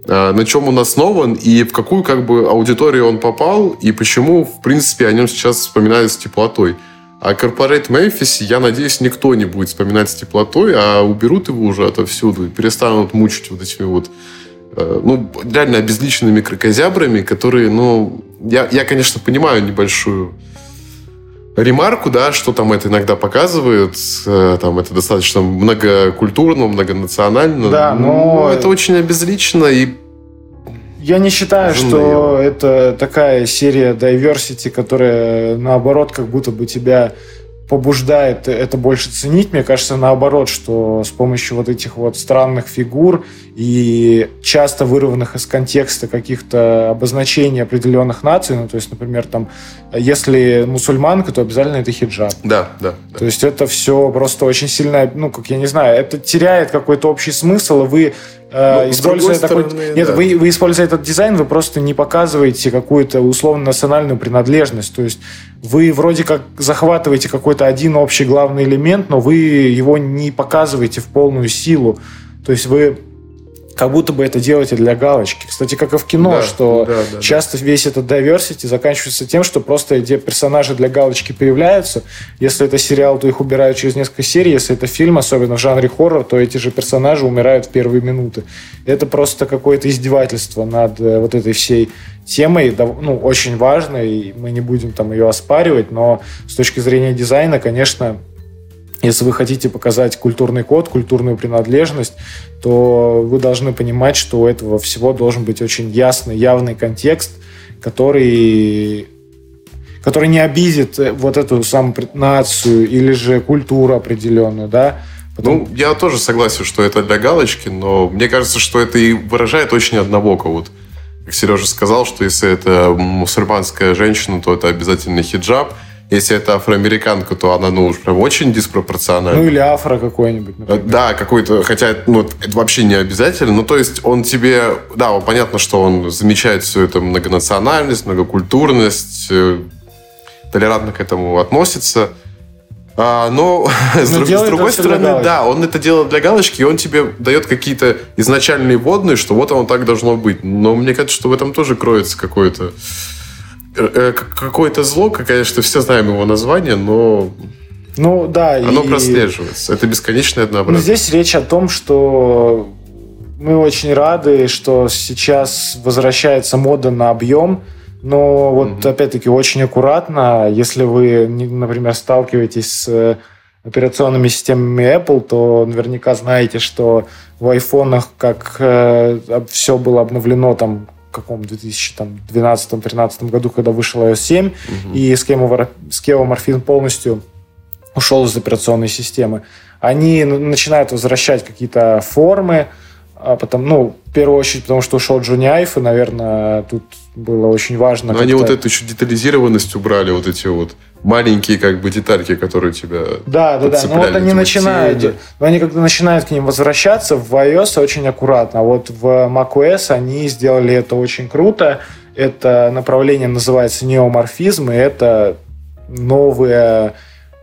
на чем он основан и в какую как бы аудиторию он попал, и почему, в принципе, о нем сейчас вспоминают с теплотой. А Corporate Memphis, я надеюсь, никто не будет вспоминать с теплотой, а уберут его уже отовсюду и перестанут мучить вот этими вот э, ну, реально обезличенными крокозябрами, которые, ну, я, я, конечно, понимаю небольшую ремарку, да, что там это иногда показывает, э, там это достаточно многокультурно, многонационально. Да, но- это очень обезлично и Я не считаю, Уже что надоело. это такая серия diversity, которая наоборот как будто бы тебя побуждает это больше ценить. Мне кажется, наоборот, что с помощью вот этих вот странных фигур и часто вырванных из контекста каких-то обозначений определенных наций, ну, то есть, например, там, если мусульманка, то обязательно это хиджаб. да, да. да. То есть это все просто очень сильно, ну, как я не знаю, это теряет какой-то общий смысл, и вы Ну, с используя такой... стороны, Нет, да. вы, вы используя этот дизайн, вы просто не показываете какую-то условно-национальную принадлежность. То есть вы вроде как захватываете какой-то один общий главный элемент, но вы его не показываете в полную силу. То есть вы как будто бы это делаете для галочки. Кстати, как и в кино, Да, что да, да, часто весь этот diversity заканчивается тем, что просто эти персонажи для галочки появляются. Если это сериал, то их убирают через несколько серий. Если это фильм, особенно в жанре хоррор, то эти же персонажи умирают в первые минуты. Это просто какое-то издевательство над э, вот этой всей темой, ну, очень важной, и мы не будем там ее оспаривать, но с точки зрения дизайна, конечно, если вы хотите показать культурный код, культурную принадлежность, то вы должны понимать, что у этого всего должен быть очень ясный, явный контекст, который, который не обидит э, вот эту самую нацию или же культуру определенную, да. Потом- Ну, я тоже согласен, что это для галочки, но мне кажется, что это и выражает очень однобоко. Вот, как Сережа сказал, что если это мусульманская женщина, то это обязательно хиджаб. Если это афроамериканка, то она, ну, уж прям очень диспропорциональна. ну или афро какой-нибудь, Э, например. Да, какой-то, хотя ну, это вообще не обязательно. Ну, то есть он тебе, да, он- понятно, что он замечает всю эту многонациональность, многокультурность, э, толерантно к этому относится. А, но с, друг- с другой стороны, да, он это делает для галочки, и он тебе дает какие-то изначальные водные, что вот оно так должно быть. Но мне кажется, что в этом тоже кроется какое-то какое-то зло, конечно, все знаем его название, но Ну да, оно и- прослеживается. Это бесконечное Ну, однообразие. здесь речь о том, что мы очень рады, что сейчас возвращается мода на объем, но вот Мгм. опять-таки очень аккуратно, если вы, например, сталкиваетесь с э, операционными системами Apple, то наверняка знаете, что в айфонах, как все было обновлено там каком 2012-2013 году, когда вышел iOS 7, Мгм. и скеоморфизм полностью ушел из операционной системы. Они н- начинают возвращать какие-то формы, а потом, ну, в первую очередь, потому что ушел Айф, и, наверное, тут было очень важно. Но они вот эту еще детализированность убрали, вот эти вот маленькие как бы детальки, которые тебя... Да, да, да. Ну вот они начинают, но они когда начинают к ним возвращаться, в iOS очень аккуратно. А вот в macOS они сделали это очень круто. Это направление называется неоморфизм, и это новое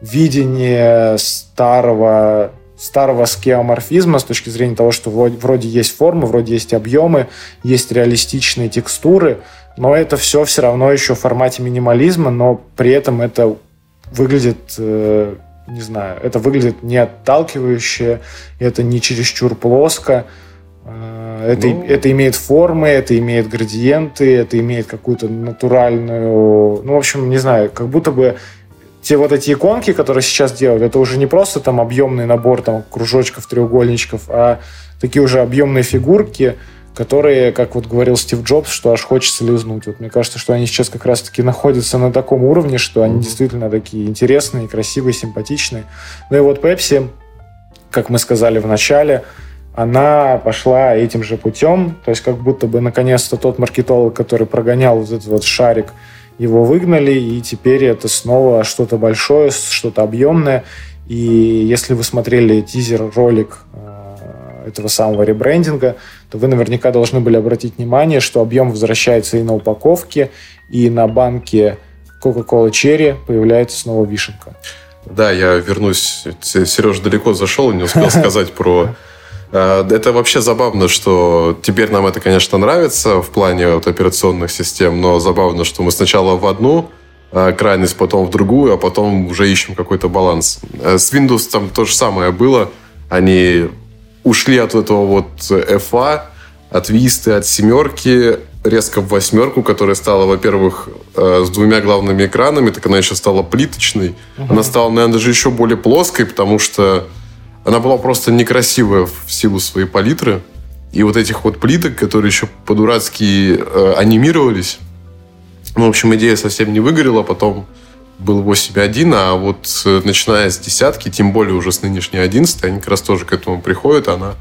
видение старого старого скеоморфизма с точки зрения того, что вроде, вроде есть формы, вроде есть объемы, есть реалистичные текстуры, но это все все равно еще в формате минимализма, но при этом это выглядит, э, не знаю, это выглядит не отталкивающе, это не чересчур плоско. Э, это, ну... это имеет формы, это имеет градиенты, это имеет какую-то натуральную... Ну, в общем, не знаю, как будто бы те вот эти иконки, которые сейчас делают, это уже не просто там объемный набор там кружочков, треугольничков, а такие уже объемные фигурки, которые, как вот говорил Стив Джобс, что аж хочется лизнуть. Вот мне кажется, что они сейчас как раз-таки находятся на таком уровне, что они mm-hmm. действительно такие интересные, красивые, симпатичные. Ну и вот Pepsi, как мы сказали в начале, она пошла этим же путем, то есть как будто бы наконец-то тот маркетолог, который прогонял вот этот вот шарик, его выгнали, и теперь это снова что-то большое, что-то объемное. И если вы смотрели тизер-ролик э, этого самого ребрендинга, то вы наверняка должны были обратить внимание, что объем возвращается и на упаковке, и на банке Coca-Cola Cherry появляется снова вишенка. Да, я вернусь. Сережа далеко зашел и не успел сказать про это вообще забавно, что теперь нам это, конечно, нравится в плане вот операционных систем, но забавно, что мы сначала в одну э, крайность, потом в другую, а потом уже ищем какой-то баланс. Э, с Windows там то же самое было. Они ушли от этого вот FA, от Vista, от семерки, резко в восьмерку, которая стала, во-первых, с двумя главными экранами, так она еще стала плиточной. Угу. Она стала, наверное, даже еще более плоской, потому что она была просто некрасивая в силу своей палитры. И вот этих вот плиток, которые еще по-дурацки э, анимировались. Ну, в общем, идея совсем не выгорела. Потом был 8.1, а вот э, начиная с десятки, тем более уже с нынешней 11, они как раз тоже к этому приходят. Она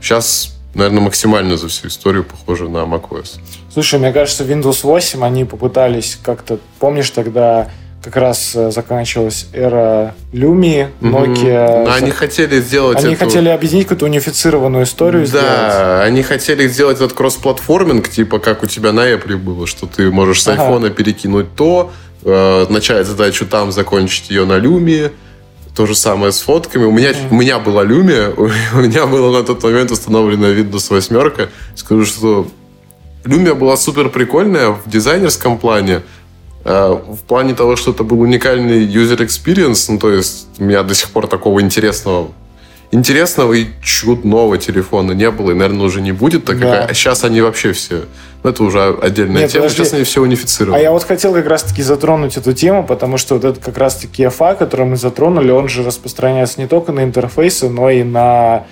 сейчас, наверное, максимально за всю историю похожа на macOS. Слушай, мне кажется, Windows 8 они попытались как-то... Помнишь, тогда как раз э, заканчивалась эра Lumia, Nokia. Но они хотели сделать Они эту... хотели объединить какую-то унифицированную историю да, сделать. они хотели сделать этот кроссплатформинг, типа как у тебя на Apple было, что ты можешь с айфона ага. перекинуть то, э, начать задачу там, закончить ее на Lumia. То же самое с фотками. У меня, mm-hmm. у меня была Lumia, у меня была на тот момент установлена Windows 8. Скажу, что Lumia была супер прикольная в дизайнерском плане. Э, в плане того, что это был уникальный user experience, ну, то есть у меня до сих пор такого интересного интересного и чудного телефона не было, и, наверное, уже не будет, так да. как а сейчас они вообще все... Ну, это уже отдельная Нет, тема, подожди. сейчас они все унифицированы. А я вот хотел как раз-таки затронуть эту тему, потому что вот этот как раз-таки FA, который мы затронули, он же распространяется не только на интерфейсы, но и на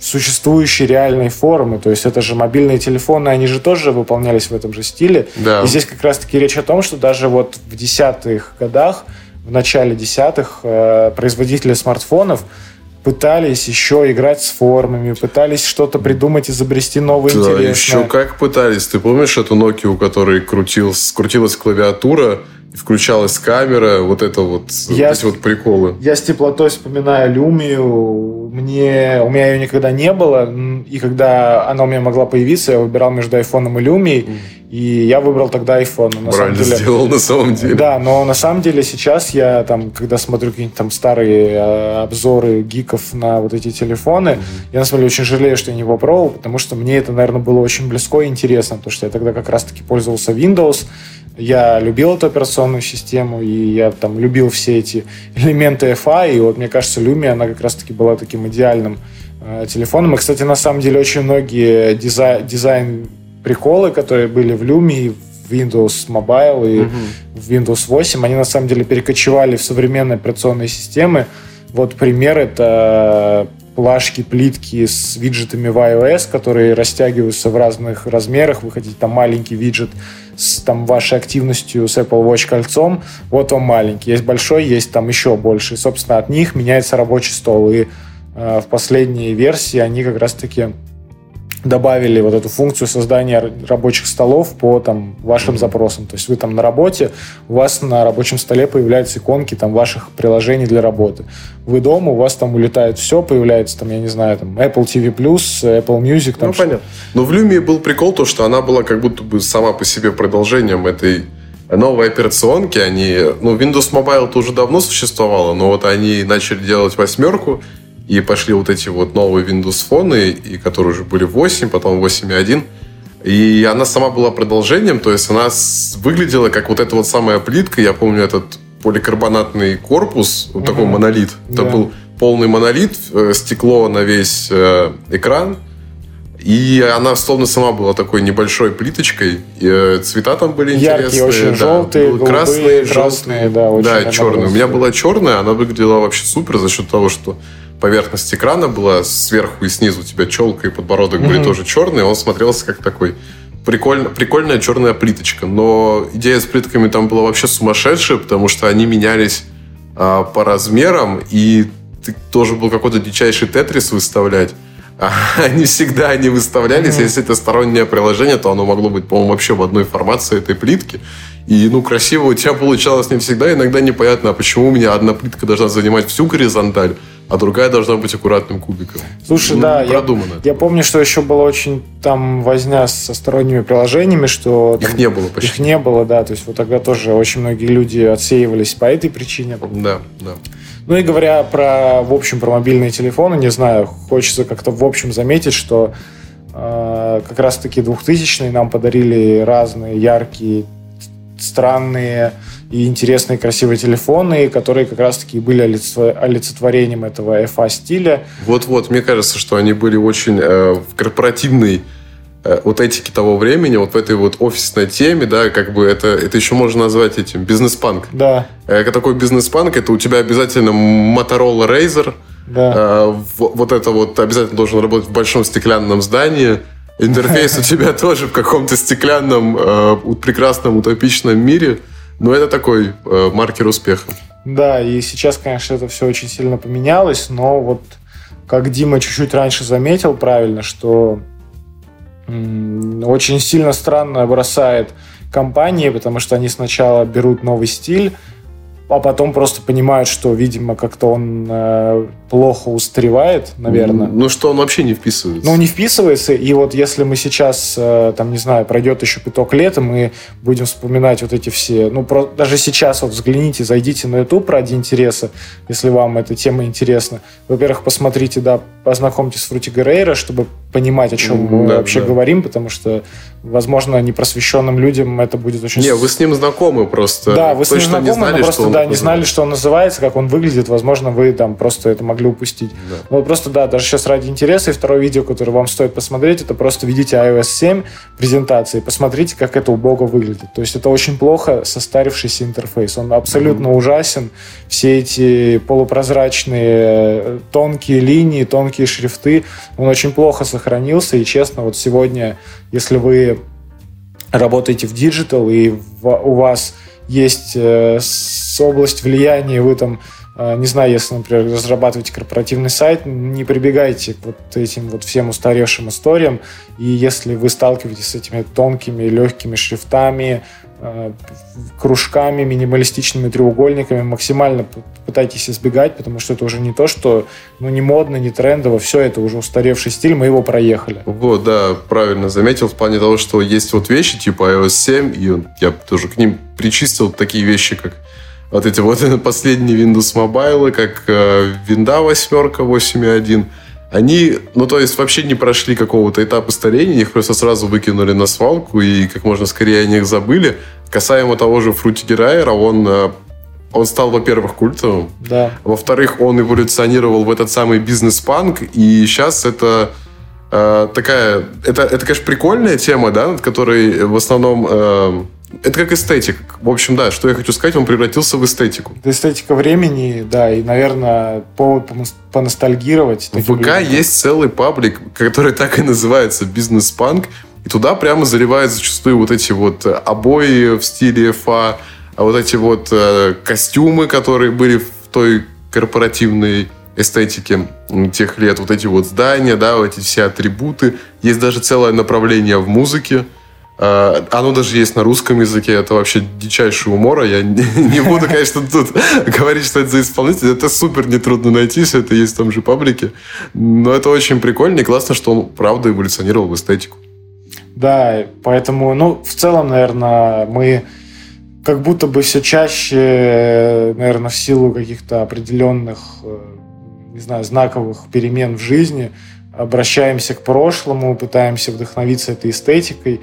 существующие реальные формы. То есть это же мобильные телефоны, они же тоже выполнялись в этом же стиле. Да. И здесь как раз-таки речь о том, что даже вот в десятых годах, в начале десятых, э, производители смартфонов пытались еще играть с формами, пытались что-то придумать, изобрести новое да, интересное. еще как пытались. Ты помнишь эту Nokia, у которой крутилась, крутилась клавиатура, включалась камера, вот это вот, я, эти вот приколы. Я с теплотой вспоминаю Люмию, мне, у меня ее никогда не было, и когда она у меня могла появиться, я выбирал между айфоном и Люмией, mm. и я выбрал тогда iPhone. На Правильно деле, сделал на самом деле. Да, но на самом деле сейчас я там, когда смотрю какие-нибудь там старые э, обзоры гиков на вот эти телефоны, mm-hmm. я на самом деле очень жалею, что я не попробовал, потому что мне это, наверное, было очень близко и интересно, потому что я тогда как раз-таки пользовался Windows, я любил эту операционную систему, и я там любил все эти элементы FI, и вот мне кажется, Lumia, она как раз-таки была таким идеальным э, телефоном. И, кстати, на самом деле очень многие дизайн, дизайн приколы, которые были в Lumia, в Windows Mobile и угу. в Windows 8, они на самом деле перекочевали в современные операционные системы. Вот пример это плашки, плитки с виджетами в iOS, которые растягиваются в разных размерах. Вы хотите там маленький виджет с там, вашей активностью с Apple Watch кольцом. Вот он маленький. Есть большой, есть там еще больше. И, собственно, от них меняется рабочий стол. И в последней версии они как раз-таки добавили вот эту функцию создания рабочих столов по там, вашим запросам. То есть вы там на работе, у вас на рабочем столе появляются иконки там, ваших приложений для работы. Вы дома, у вас там улетает все, появляется там, я не знаю, там Apple TV+, Apple Music. Там, ну, понятно. Но в Lumia был прикол то, что она была как будто бы сама по себе продолжением этой новой операционки. Они, ну, Windows Mobile тоже давно существовало, но вот они начали делать восьмерку, и пошли вот эти вот новые Windows Phone, и которые уже были 8, потом 8.1. И она сама была продолжением, то есть она выглядела как вот эта вот самая плитка. Я помню этот поликарбонатный корпус, вот угу. такой монолит. Это да. был полный монолит, э, стекло на весь э, экран. И она словно сама была такой небольшой плиточкой. И, э, цвета там были Яркие, интересные. очень да. желтые, голубые, красные, красные, желтые. да, очень да, черные. У меня была черная, она выглядела вообще супер за счет того, что поверхность экрана была сверху и снизу у тебя челка и подбородок были Мгм. тоже черные, он смотрелся как такой прикольно, прикольная черная плиточка. Но идея с плитками там была вообще сумасшедшая, потому что они менялись а, по размерам, и ты тоже был какой-то дичайший тетрис выставлять. Они всегда не выставлялись. Мгм. Если это стороннее приложение, то оно могло быть, по-моему, вообще в одной формации этой плитки. И, ну, красиво у тебя получалось не всегда. Иногда непонятно, а почему у меня одна плитка должна занимать всю горизонталь, а другая должна быть аккуратным кубиком. Слушай, Ну, да, я, продумано. я было. помню, что еще было очень там возня со сторонними приложениями, что Их там не было их почти. не было, да, то есть вот тогда тоже очень многие люди отсеивались по этой причине. Да, да. Ну и говоря про, в общем, про мобильные телефоны, не знаю, хочется как-то в общем заметить, что э, как раз-таки 2000-е нам подарили разные яркие, странные и интересные красивые телефоны, которые как раз-таки были олицетво- олицетворением этого FA стиля. Вот-вот, мне кажется, что они были очень э, в корпоративной э, вот этике того времени, вот в этой вот офисной теме, да, как бы это, это еще можно назвать этим бизнес-панк. Да, Э, такой бизнес-панк, это у тебя обязательно Motorola Razer, да. э, вот это вот обязательно должен работать в большом стеклянном здании, интерфейс у тебя тоже в каком-то стеклянном, э, прекрасном, утопичном мире, но это такой э, маркер успеха. Да, и сейчас, конечно, это все очень сильно поменялось, но вот как Дима чуть-чуть раньше заметил правильно, что очень сильно странно бросает компании, потому что они сначала берут новый стиль, а потом просто понимают, что, видимо, как-то он э, плохо устаревает, наверное. Ну, что он вообще не вписывается. Ну, не вписывается, и вот если мы сейчас, э, там, не знаю, пройдет еще пяток лет, и мы будем вспоминать вот эти все, ну, про- даже сейчас вот взгляните, зайдите на YouTube ради интереса, если вам эта тема интересна. Во-первых, посмотрите, да, познакомьтесь с Фрути Геррейро, чтобы понимать, о чем мы Да, вообще да. говорим, потому что, возможно, непросвещенным людям это будет очень... Не, вы с ним знакомы просто. Да, вы с ним знакомы, не знали, но просто, да, не знали, что он называется, как он выглядит. Возможно, вы там просто это могли упустить. Да. Ну, вот просто, да, даже сейчас ради интереса, и второе видео, которое вам стоит посмотреть, это просто введите iOS 7 презентации, посмотрите, как это убого выглядит. То есть это очень плохо состарившийся интерфейс. Он абсолютно ужасен. Все эти полупрозрачные э, тонкие линии, тонкие шрифты, он очень плохо сохранился. И честно, вот сегодня, если вы работаете в digital, и у вас есть э, область влияния, вы там, не знаю, если, например, разрабатываете корпоративный сайт, не прибегайте к вот этим вот всем устаревшим историям, и если вы сталкиваетесь с этими тонкими, легкими шрифтами, э, кружками, минималистичными треугольниками, максимально пытайтесь избегать, потому что это уже не то, что ну, не модно, не трендово, все это уже устаревший стиль, мы его проехали. Вот, да, правильно заметил в плане того, что есть вот вещи типа iOS 7, и я тоже к ним причистил такие вещи, как вот эти вот последние Windows Mobile, как э, Винда 8, 8.1. Они, ну, то есть, вообще не прошли какого-то этапа старения, их просто сразу выкинули на свалку, и как можно скорее о них забыли. Касаемо того же Фрути Герайера, он, э, он стал, во-первых, культовым, Да. во-вторых, он эволюционировал в этот самый бизнес-панк, и сейчас это э, такая... Это, это, конечно, прикольная тема, да, над которой в основном... э, это как эстетик. В общем, да, что я хочу сказать, он превратился в эстетику. Это эстетика времени, да, и, наверное, повод поностальгировать. В ВК людям. есть целый паблик, который так и называется «Бизнес-панк», и туда прямо заливают зачастую вот эти вот э, обои в стиле ФА, а вот эти вот э, костюмы, которые были в той корпоративной эстетике тех лет, вот эти вот здания, да, вот эти все атрибуты. Есть даже целое направление в музыке. Э, Оно даже есть на русском языке. Это вообще дичайший умора. Я не не буду, конечно, тут говорить, что это за исполнитель. Это супер нетрудно найти, все это есть в том же паблике. Но это очень прикольно и классно, что он, правда, эволюционировал в эстетику. Да, поэтому, ну, в целом, наверное, мы как будто бы все чаще, наверное, в силу каких-то определенных, э, не знаю, знаковых перемен в жизни обращаемся к прошлому, пытаемся вдохновиться этой эстетикой.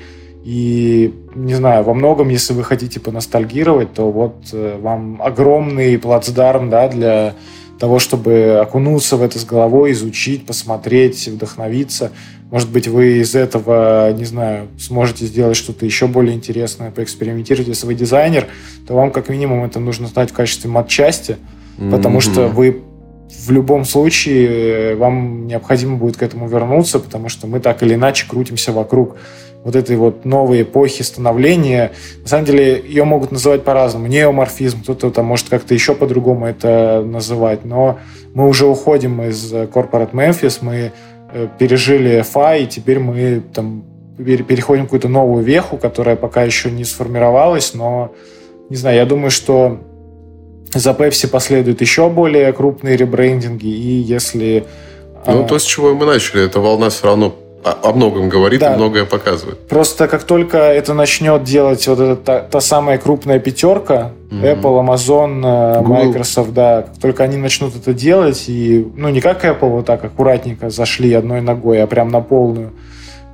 И, не знаю, во многом, если вы хотите поностальгировать, то вот э, вам огромный плацдарм, да, для того, чтобы окунуться в это с головой, изучить, посмотреть, вдохновиться. может быть, вы из этого, не знаю, сможете сделать что-то еще более интересное, поэкспериментировать. Если вы дизайнер, то вам как минимум это нужно знать в качестве матчасти, mm-hmm. потому что вы в любом случае вам необходимо будет к этому вернуться, потому что мы так или иначе крутимся вокруг вот этой вот новой эпохи становления. На самом деле ее могут называть по-разному. Неоморфизм, кто-то там может как-то еще по-другому это называть. Но мы уже уходим из Corporate Memphis, мы э, пережили FI, и теперь мы там переходим в какую-то новую веху, которая пока еще не сформировалась, но не знаю, я думаю, что за Pepsi последуют еще более крупные ребрендинги, и если... Ну, а... то, с чего мы начали, эта волна все равно о многом говорит да. и многое показывает. Просто как только это начнет делать вот эта та, та самая крупная пятерка, mm-hmm. Apple, Amazon, э, Google. Microsoft, да, как только они начнут это делать, и, ну, не как Apple вот так аккуратненько зашли одной ногой, а прям на полную,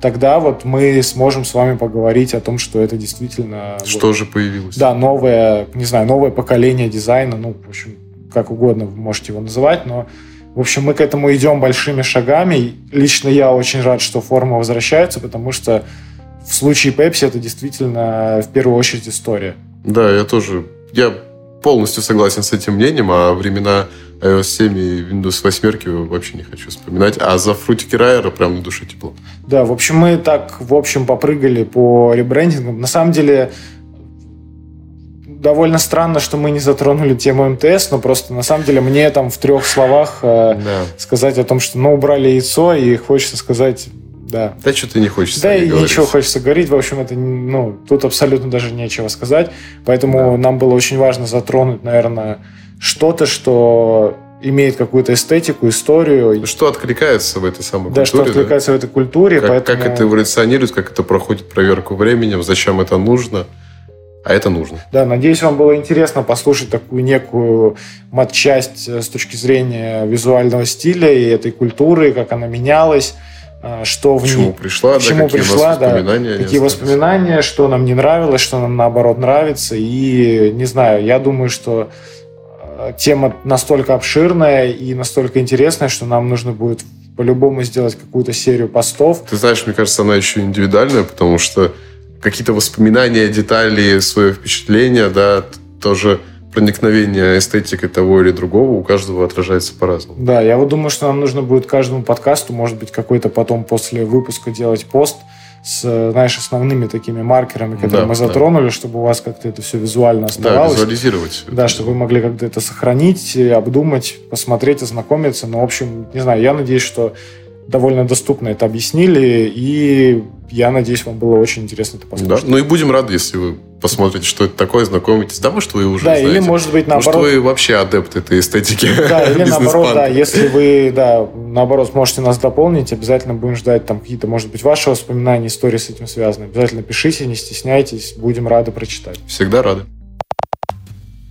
тогда вот мы сможем с вами поговорить о том, что это действительно... Что вот, же появилось? Да, новое, не знаю, новое поколение дизайна, ну, в общем, как угодно вы можете его называть, но в общем, мы к этому идем большими шагами. Лично я очень рад, что форма возвращается, потому что в случае Pepsi это действительно в первую очередь история. Да, я тоже. Я полностью согласен с этим мнением, а времена iOS 7 и Windows 8 вообще не хочу вспоминать. А за фрутики Райера прям на душе тепло. Да, в общем, мы так, в общем, попрыгали по ребрендингам. На самом деле, довольно странно, что мы не затронули тему МТС, но просто на самом деле мне там в трех словах э, да. сказать о том, что ну убрали яйцо, и хочется сказать да. Да, что-то не хочется. Да, и говорить. ничего хочется говорить. В общем, это, ну, тут абсолютно даже нечего сказать. Поэтому да. нам было очень важно затронуть, наверное, что-то, что имеет какую-то эстетику, историю. Что откликается в этой самой да, культуре. Да, что откликается да? в этой культуре. Как, поэтому... как это эволюционирует, как это проходит проверку временем, зачем это нужно а это нужно. Да, надеюсь, вам было интересно послушать такую некую матчасть э, с точки зрения визуального стиля и этой культуры, как она менялась, э, что в чему пришла, к чему да, какие пришла, да, воспоминания, какие воспоминания, что нам не нравилось, что нам наоборот нравится. И не знаю, я думаю, что э, тема настолько обширная и настолько интересная, что нам нужно будет по-любому сделать какую-то серию постов. Ты знаешь, мне кажется, она еще индивидуальная, потому что какие-то воспоминания, детали, свое впечатление, да, тоже проникновение эстетикой того или другого у каждого отражается по-разному. Да, я вот думаю, что нам нужно будет каждому подкасту, может быть, какой-то потом после выпуска делать пост с, знаешь, основными такими маркерами, которые да, мы затронули, да. чтобы у вас как-то это все визуально оставалось. Да, визуализировать. Да, чтобы вы могли как-то это сохранить, обдумать, посмотреть, ознакомиться. Но, в общем, не знаю, я надеюсь, что довольно доступно это объяснили, и я надеюсь, вам было очень интересно это послушать. Да, ну и будем рады, если вы посмотрите, что это такое, знакомитесь. Да, может, вы уже да, знаете. или, может быть, наоборот... Может, вы вообще адепт этой эстетики. Да, или наоборот, да, если вы, да, наоборот, сможете нас дополнить, обязательно будем ждать там какие-то, может быть, ваши воспоминания, истории с этим связаны. Обязательно пишите, не стесняйтесь, будем рады прочитать. Всегда рады.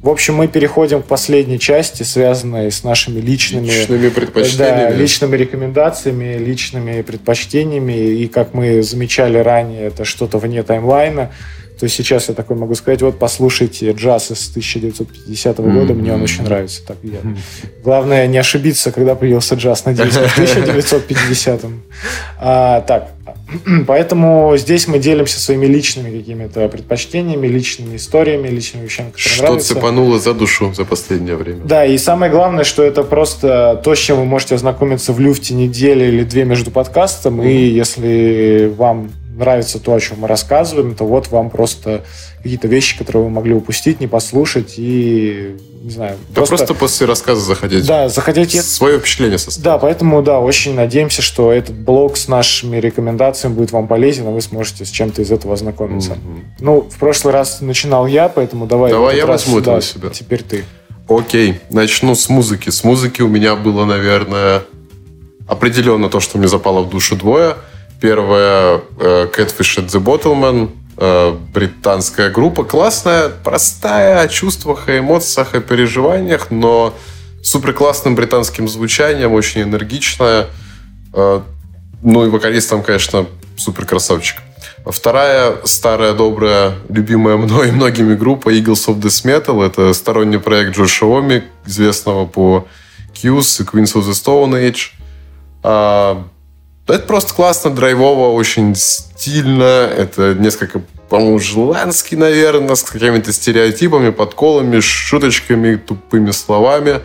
В общем, мы переходим к последней части, связанной с нашими личными, личными предпочтениями. Да, личными рекомендациями, личными предпочтениями. И как мы замечали ранее, это что-то вне таймлайна. То есть сейчас я такой могу сказать, вот послушайте джаз из 1950 mm-hmm. года, мне он очень нравится. Так, я... Главное не ошибиться, когда появился джаз, надеюсь, в 1950-м. А, так, поэтому здесь мы делимся своими личными какими-то предпочтениями, личными историями, личными вещами, которые Что нравятся. Что цепануло за душу за последнее время. Да, и самое главное, что это просто то, с чем вы можете ознакомиться в люфте недели или две между подкастом, mm-hmm. и если вам нравится то, о чем мы рассказываем, то вот вам просто какие-то вещи, которые вы могли упустить, не послушать и, не знаю... Да просто, просто после рассказа заходить. Да, заходите... Свое впечатление составить. Да, поэтому, да, очень надеемся, что этот блог с нашими рекомендациями будет вам полезен, и вы сможете с чем-то из этого ознакомиться. Mm-hmm. Ну, в прошлый раз начинал я, поэтому давай... Давай я это на себя. Теперь ты. Окей, начну с музыки. С музыки у меня было, наверное, определенно то, что мне запало в душу двое – Первая э, Catfish at the Bottleman, э, британская группа. Классная, простая, о чувствах, о эмоциях, о переживаниях, но супер классным британским звучанием, очень энергичная. Э, ну и вокалист там, конечно, супер красавчик. Вторая старая, добрая, любимая мной и многими группа Eagles of Death Metal. Это сторонний проект Джоша Оми, известного по Q's и Queens of the Stone Age. Это просто классно, драйвово, очень стильно. Это несколько, по-моему, желанский, наверное, с какими-то стереотипами, подколами, шуточками, тупыми словами.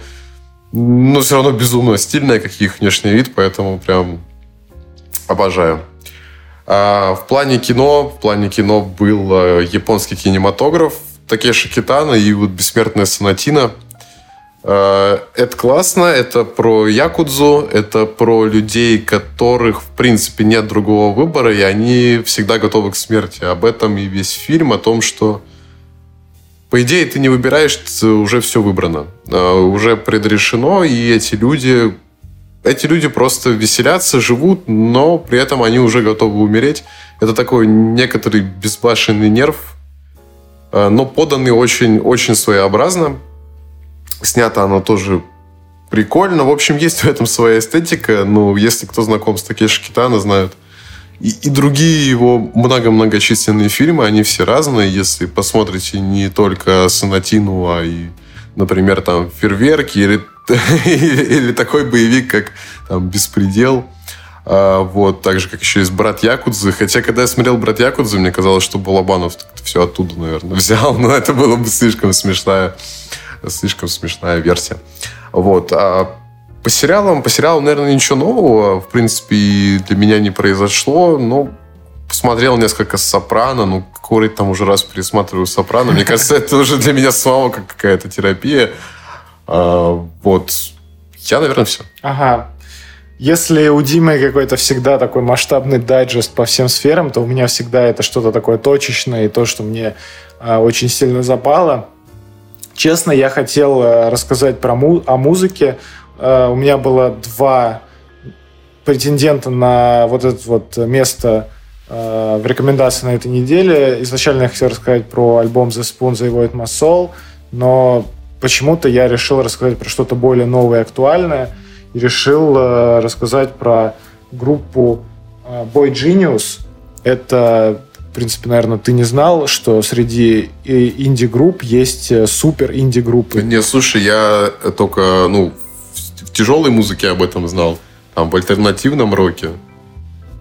Но все равно безумно стильное, как их внешний вид, поэтому прям обожаю. А в плане кино, в плане кино был э, японский кинематограф, Такеши Китана и вот «Бессмертная сонатина». Э, это классно, это про якудзу, это про людей, которых, в принципе, нет другого выбора, и они всегда готовы к смерти. Об этом и весь фильм, о том, что по идее, ты не выбираешь, уже все выбрано. Э, уже предрешено, и эти люди эти люди просто веселятся, живут, но при этом они уже готовы умереть. Это такой некоторый безбашенный нерв, э, но поданный очень, очень своеобразно. Снято оно тоже прикольно. В общем, есть в этом своя эстетика. Ну, если кто знаком с Такеши Китана, знают. И, и другие его много-многочисленные фильмы, они все разные. Если посмотрите не только Сонатину, а и, например, там «Фейерверки» или или такой боевик, как там, «Беспредел». А, вот, так же, как еще есть «Брат Якудзы». Хотя, когда я смотрел «Брат Якудзы», мне казалось, что Балабанов все оттуда, наверное, взял. Но это было бы слишком смешная, слишком смешная версия. Вот. А по сериалам, по сериалам, наверное, ничего нового, в принципе, для меня не произошло. Но посмотрел несколько «Сопрано», ну, какой там уже раз пересматриваю «Сопрано». Мне кажется, это уже для меня самого как какая-то терапия. А, вот. Я, наверное, все. Ага. Если у Димы какой-то всегда такой масштабный дайджест по всем сферам, то у меня всегда это что-то такое точечное и то, что мне а, очень сильно запало. Честно, я хотел а, рассказать про му- о музыке. А, у меня было два претендента на вот это вот место а, в рекомендации на этой неделе. Изначально я хотел рассказать про альбом The Spoon, The Void My Soul, но почему-то я решил рассказать про что-то более новое и актуальное. И решил э, рассказать про группу э, Boy Genius. Это, в принципе, наверное, ты не знал, что среди инди-групп есть э, супер инди-группы. Не, слушай, я только, ну, в тяжелой музыке об этом знал. Там в альтернативном роке.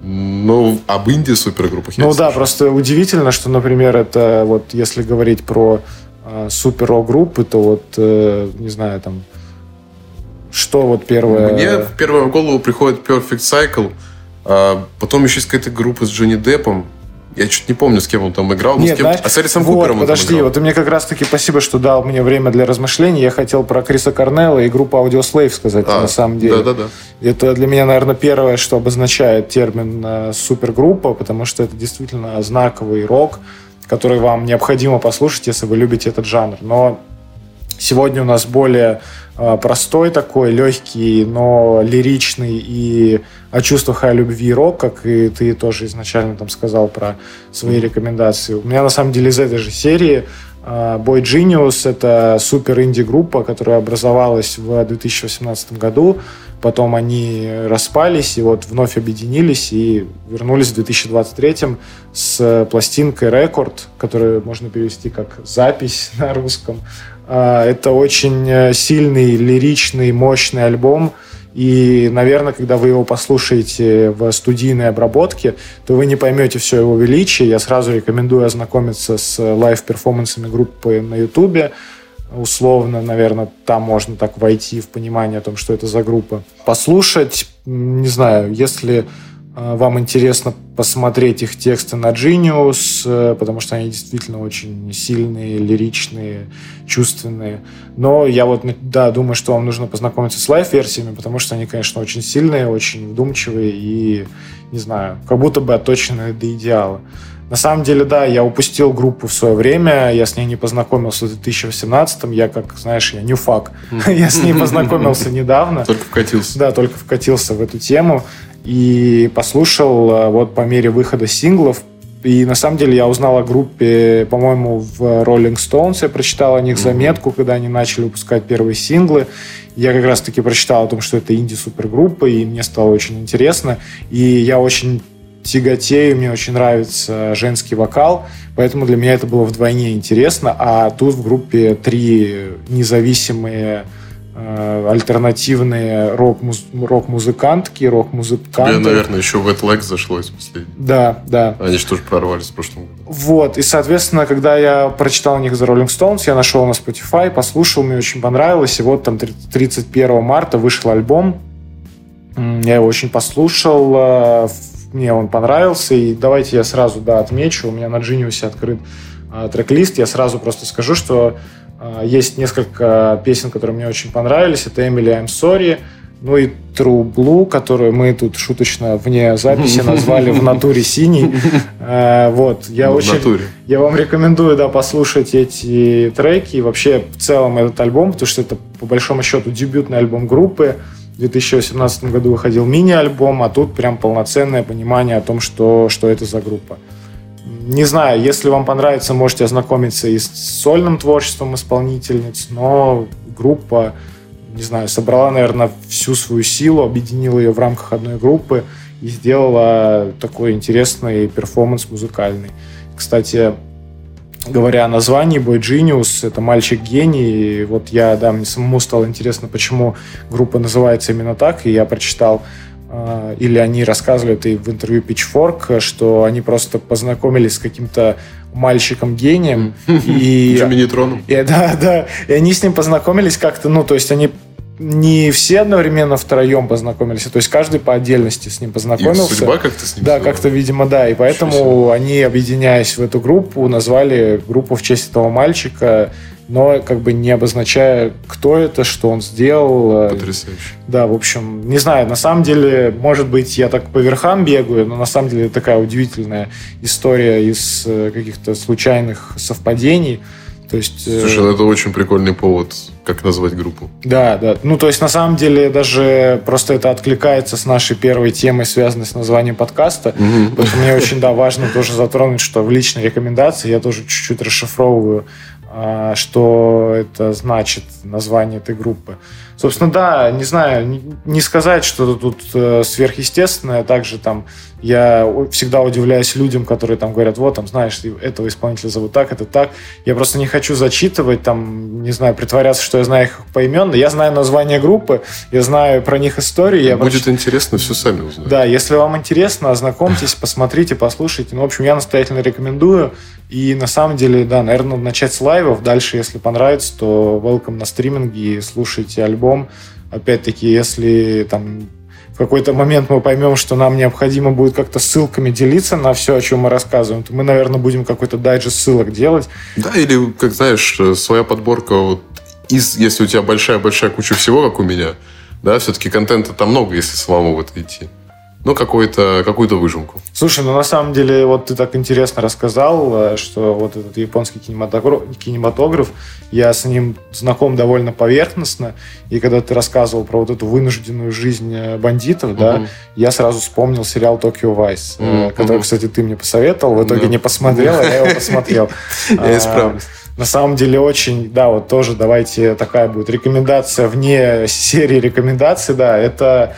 Ну, об инди супергруппах Ну да, просто удивительно, что, например, это вот если говорить про а, супер рок-группы, то вот, э, не знаю, там, что вот первое... Мне в первую голову приходит Perfect Cycle, а потом еще есть какая-то группа с Джонни Деппом, я чуть не помню, с кем он там играл. Нет, с кем... знаешь, а с Алисом вот, Купером подожди, вот ты мне как раз-таки спасибо, что дал мне время для размышлений. Я хотел про Криса Корнелла и группу Audio Slave сказать а, на самом деле. Да-да-да. Это для меня, наверное, первое, что обозначает термин э, супергруппа, потому что это действительно знаковый рок, который вам необходимо послушать, если вы любите этот жанр. Но сегодня у нас более простой такой, легкий, но лиричный и о чувствах о любви рок, как и ты тоже изначально там сказал про свои рекомендации. У меня на самом деле из этой же серии э, Boy Genius — это супер инди-группа, которая образовалась в 2018 году Потом они распались и вот вновь объединились и вернулись в 2023 с пластинкой «Record», которую можно перевести как «запись» на русском. А, это очень э, сильный, лиричный, мощный альбом, и, наверное, когда вы его послушаете в студийной обработке, то вы не поймете все его величие. Я сразу рекомендую ознакомиться с live-перформансами группы на Ютубе условно, наверное, там можно так войти в понимание о том, что это за группа. Послушать, не знаю, если вам интересно посмотреть их тексты на Genius, э, потому что они действительно очень сильные, лиричные, чувственные. Но я вот, да, думаю, что вам нужно познакомиться с лайв-версиями, потому что они, конечно, очень сильные, очень вдумчивые и, не знаю, как будто бы отточены до идеала. На самом деле, да, я упустил группу в свое время, я с ней не познакомился в 2018 я, как, знаешь, я нюфак. я с ней познакомился недавно. Только вкатился. Да, только вкатился в эту тему и послушал э, вот по мере выхода синглов. И на самом деле я узнал о группе, по-моему, в Rolling Stones. Я прочитал о них заметку, когда они начали выпускать первые синглы. Я как раз-таки прочитал о том, что это инди-супергруппа, и мне стало очень интересно. И я очень тяготею, мне очень нравится женский вокал, поэтому для меня это было вдвойне интересно. А тут в группе три независимые альтернативные рок-музыкантки, рок-музыканты. Тебе, наверное, еще в Legs зашло из последнего. Да, да. Они же тоже прорвались в прошлом году. Вот, и, соответственно, когда я прочитал о них за Rolling Stones, я нашел на Spotify, послушал, мне очень понравилось, и вот там 31 марта вышел альбом, я его очень послушал, э, мне он понравился, и давайте я сразу, да, отмечу, у меня на Genius открыт э, трек-лист, я сразу просто скажу, что э, есть несколько песен, которые мне очень понравились, это Emily I'm Sorry, ну и True Blue, которую мы тут шуточно вне записи назвали в натуре синий. Вот, я очень... Я вам рекомендую, да, послушать эти треки и вообще в целом этот альбом, потому что это по большому счету дебютный альбом группы. В 2018 году выходил мини-альбом, а тут прям полноценное понимание о том, что, что это за группа. Не знаю, если вам понравится, можете ознакомиться и с сольным творчеством исполнительниц, но группа, не знаю, собрала, наверное, всю свою силу, объединила ее в рамках одной группы и сделала такой интересный перформанс музыкальный. Кстати, говоря о названии Boy Genius, это мальчик-гений. И вот я, да, мне самому стало интересно, почему группа называется именно так, и я прочитал или они рассказывали это в интервью Pitchfork, что они просто познакомились с каким-то мальчиком-гением. И, Джимми Нейтроном. И, да, да. И они с ним познакомились как-то, ну, то есть они не все одновременно втроем познакомились, то есть каждый по отдельности с ним познакомился. Их судьба как-то с ним Да, как-то, видимо, да. И поэтому они, объединяясь в эту группу, назвали группу в честь этого мальчика, но как бы не обозначая, кто это, что он сделал. Потрясающе. Да, в общем, не знаю, на самом деле, может быть, я так по верхам бегаю, но на самом деле такая удивительная история из э, каких-то случайных совпадений. То есть, э, Слушай, это очень прикольный повод, как назвать группу. Да, да. Ну, то есть, на самом деле, даже просто это откликается с нашей первой темой, связанной с названием подкаста. Угу. Поэтому мне очень, да, важно тоже затронуть, что в личной рекомендации я тоже чуть-чуть расшифровываю, а, что это значит название этой группы. Собственно, да, не знаю, не сказать, что тут э, сверхъестественное. Также там я всегда удивляюсь людям, которые там говорят, вот, там, знаешь, этого исполнителя зовут так, это так. Я просто не хочу зачитывать, там, не знаю, притворяться, что я знаю их поименно. Я знаю название группы, я знаю про них историю. Я Будет проч... интересно, все сами узнаете. Да, если вам интересно, ознакомьтесь, посмотрите, послушайте. Ну, в общем, я настоятельно рекомендую. И на самом деле, да, наверное, надо начать с лайвов. Дальше, если понравится, то welcome на стриминге, слушайте альбом. Опять-таки, если там в какой-то момент мы поймем, что нам необходимо будет как-то ссылками делиться на все, о чем мы рассказываем, то мы, наверное, будем какой-то дайджест ссылок делать. Да, или, как знаешь, своя подборка, вот, из, если у тебя большая-большая куча всего, как у меня, да, все-таки контента там много, если самому в это идти ну, какую-то какую выжимку. Слушай, ну, на самом деле, вот ты так интересно рассказал, э, что вот этот японский кинематограф, кинематограф, я с ним знаком довольно поверхностно, и когда ты рассказывал про вот эту вынужденную жизнь э, бандитов, угу. да, я сразу вспомнил сериал «Токио Вайс», угу. который, кстати, ты мне посоветовал, в итоге да. не посмотрел, а я его посмотрел. Я исправлюсь. На самом деле очень, да, вот тоже давайте такая будет рекомендация вне серии рекомендаций, да, это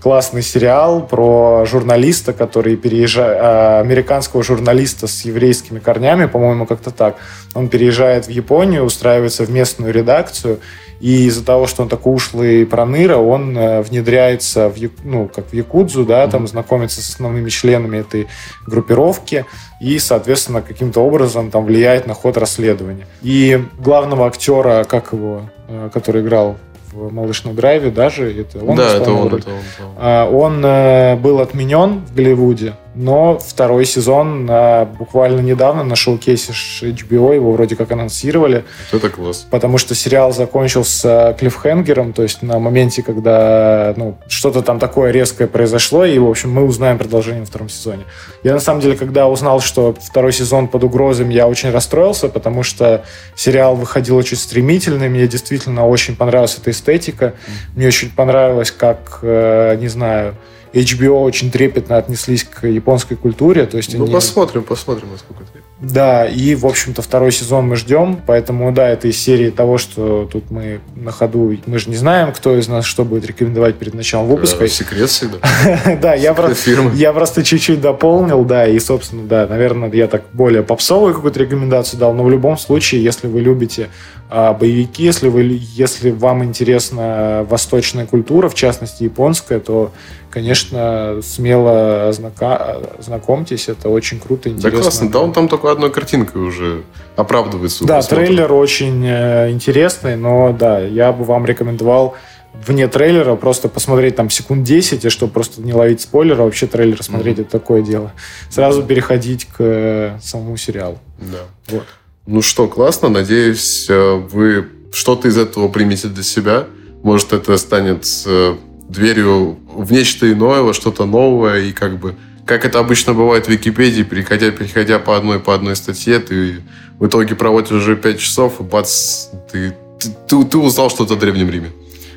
классный сериал про журналиста, который переезжает, а, американского журналиста с еврейскими корнями, по-моему, как-то так. Он переезжает в Японию, устраивается в местную редакцию, и из-за того, что он такой ушлый проныра, он э, внедряется в, ну, как в Якудзу, да, там знакомится с основными членами этой группировки и, соответственно, каким-то образом там влияет на ход расследования. И главного актера, как его, э, который играл в «Малышном драйве» даже. Это он да, это он, это он, это он. А, он э, был отменен в Голливуде, но второй сезон а, буквально недавно на шоу-кейсе HBO его вроде как анонсировали. Это класс. Потому что сериал закончился клиффхенгером, то есть на моменте, когда ну, что-то там такое резкое произошло, и, в общем, мы узнаем продолжение во втором сезоне. Я, на самом деле, когда узнал, что второй сезон под угрозой, я очень расстроился, потому что сериал выходил очень стремительно, и мне действительно очень понравилась эта эстетика. Мне очень понравилось, как, э, не знаю, HBO очень трепетно отнеслись к японской культуре. То есть ну, они... посмотрим, посмотрим, насколько это. Да, и, в общем-то, второй сезон мы ждем, поэтому, да, это из серии того, что тут мы на ходу, мы же не знаем, кто из нас что будет рекомендовать перед началом выпуска. Секрет всегда. Да, я просто чуть-чуть дополнил, да, и, собственно, да, наверное, я так более попсовую какую-то рекомендацию дал, но в любом случае, если вы любите боевики, если, вы, если вам интересна восточная культура, в частности, японская, то конечно, смело знакомьтесь, это очень круто, интересно. Да классно, да он там только одной картинкой уже оправдывает свой Да, просмотр. трейлер очень э, интересный, но да, я бы вам рекомендовал вне трейлера просто посмотреть там секунд 10, и чтобы просто не ловить спойлера, вообще трейлер смотреть mm-hmm. это такое дело. Сразу переходить к э, самому сериалу. Да. Вот. Ну что, классно. Надеюсь, э, вы что-то из этого примете для себя. Может, это станет дверью в нечто иное, во что-то новое, и как бы, как это обычно бывает в Википедии, переходя, переходя по одной, по одной статье, ты в итоге проводишь уже 5 часов, и бац, ты, ты, ты, ты узнал что-то о Древнем Риме.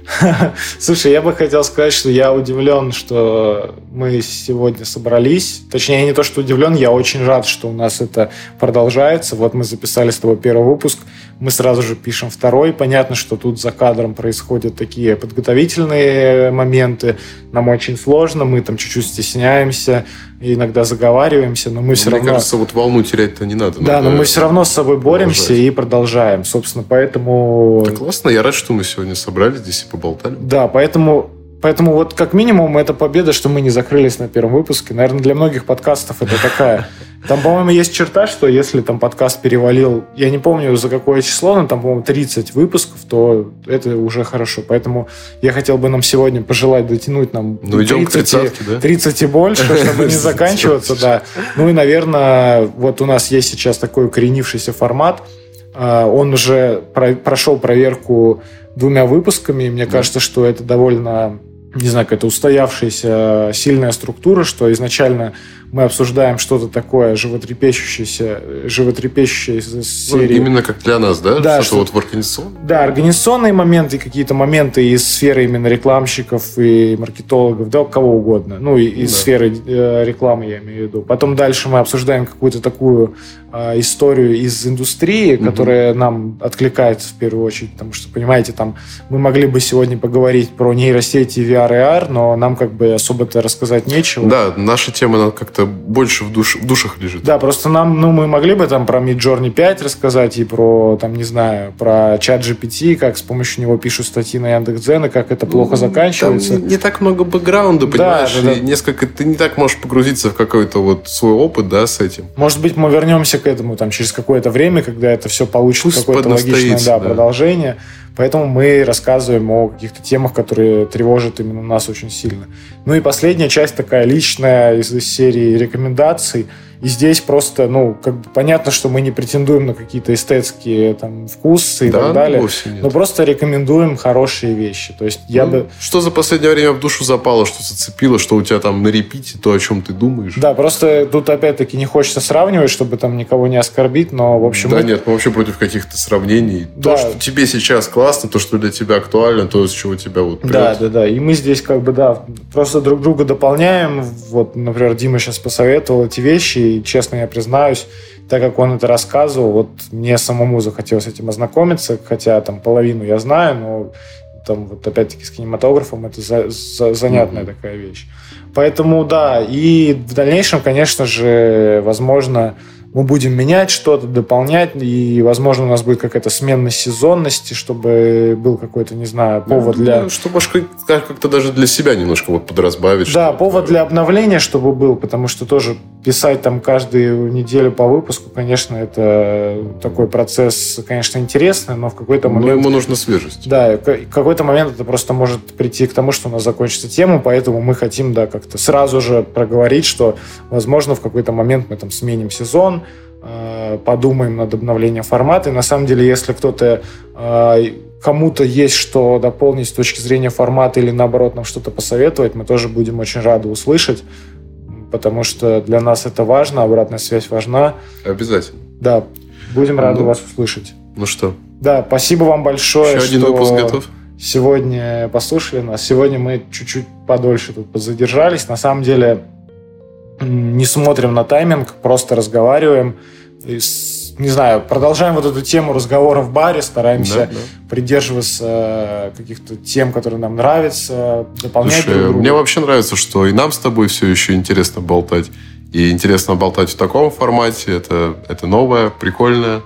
Слушай, я бы хотел сказать, что я удивлен, что мы сегодня собрались. Точнее, не то, что удивлен, я очень рад, что у нас это продолжается. Вот мы записали с тобой первый выпуск, мы сразу же пишем второй. Понятно, что тут за кадром происходят такие подготовительные моменты. Нам очень сложно, мы там чуть-чуть стесняемся, иногда заговариваемся, но мы но все мне равно... Мне кажется, вот волну терять-то не надо. Да, надо но мы все равно с собой боремся продолжать. и продолжаем. Собственно, поэтому... Да классно, я рад, что мы сегодня собрались здесь и поболтали. Да, поэтому Поэтому вот как минимум это победа, что мы не закрылись на первом выпуске. Наверное, для многих подкастов это такая... Там, по-моему, есть черта, что если там подкаст перевалил, я не помню за какое число, но там, по-моему, 30 выпусков, то это уже хорошо. Поэтому я хотел бы нам сегодня пожелать дотянуть нам ну, 30, 30, да? 30 и больше, чтобы не заканчиваться, да. Ну и, наверное, вот у нас есть сейчас такой укоренившийся формат. А, он уже прошел проверку двумя выпусками, мне кажется, что это довольно не знаю, какая-то устоявшаяся сильная структура, что изначально мы обсуждаем что-то такое животрепещущееся, животрепещущее из ну, серии. Ну, именно как для нас, да? Да. Что-то что, вот в организационном? Да, организационные моменты, какие-то моменты из сферы именно рекламщиков и маркетологов, да, кого угодно. Ну, и из да. сферы э, рекламы, я имею в виду. Потом дальше мы обсуждаем какую-то такую э, историю из индустрии, угу. которая нам откликается в первую очередь, потому что, понимаете, там мы могли бы сегодня поговорить про нейросети VR и AR, но нам как бы особо-то рассказать нечего. Да, наша тема как-то больше в, душ, в душах лежит. Да, просто нам, ну, мы могли бы там про Midjourney 5 рассказать и про, там, не знаю, про чат GPT, как с помощью него пишут статьи на Яндекс.Дзен, и как это плохо ну, заканчивается. Там не так много бэкграунда, понимаешь? Да, да, да. Несколько, ты не так можешь погрузиться в какой-то вот свой опыт, да, с этим. Может быть, мы вернемся к этому там через какое-то время, когда это все получит какое-то логичное да, да. продолжение. Поэтому мы рассказываем о каких-то темах, которые тревожат именно нас очень сильно. Ну и последняя часть такая личная из серии рекомендаций – и здесь просто, ну, как бы понятно, что мы не претендуем на какие-то эстетские там вкусы и да, так далее. Но просто рекомендуем хорошие вещи. То есть я ну, бы... Что за последнее время в душу запало, что зацепило, что у тебя там на репите, то, о чем ты думаешь? Да, просто тут опять-таки не хочется сравнивать, чтобы там никого не оскорбить, но в общем... Да мы... нет, мы вообще против каких-то сравнений. Да. То, что тебе сейчас классно, то, что для тебя актуально, то, с чего тебя вот прет. Да, да, да. И мы здесь как бы, да, просто друг друга дополняем. Вот, например, Дима сейчас посоветовал эти вещи, и, честно, я признаюсь, так как он это рассказывал, вот мне самому захотелось с этим ознакомиться, хотя там половину я знаю, но там вот опять-таки с кинематографом это за, за, занятная mm-hmm. такая вещь. Поэтому да, и в дальнейшем, конечно же, возможно, мы будем менять что-то, дополнять, и, возможно, у нас будет какая-то сменность сезонности, чтобы был какой-то, не знаю, повод ну, для... Чтобы как-то даже для себя немножко вот подразбавить. Да, повод для обновления, чтобы был, потому что тоже писать там каждую неделю по выпуску, конечно, это такой процесс, конечно, интересный, но в какой-то момент... Но ему нужна свежесть. Да, в какой-то момент это просто может прийти к тому, что у нас закончится тема, поэтому мы хотим, да, как-то сразу же проговорить, что, возможно, в какой-то момент мы там сменим сезон, подумаем над обновлением формата. И на самом деле, если кто-то э, кому-то есть что дополнить с точки зрения формата или наоборот нам что-то посоветовать, мы тоже будем очень рады услышать потому что для нас это важно, обратная связь важна. Обязательно. Да, будем рады ну, вас услышать. Ну что? Да, спасибо вам большое, Еще один что выпуск готов. сегодня послушали нас. Сегодня мы чуть-чуть подольше тут задержались. На самом деле не смотрим на тайминг, просто разговариваем. не знаю, продолжаем вот эту тему разговора в баре, стараемся да, да. придерживаться каких-то тем, которые нам нравятся, дополнять Слушай, друг друга. Мне вообще нравится, что и нам с тобой все еще интересно болтать. И интересно болтать в таком формате. Это, это новое, прикольное.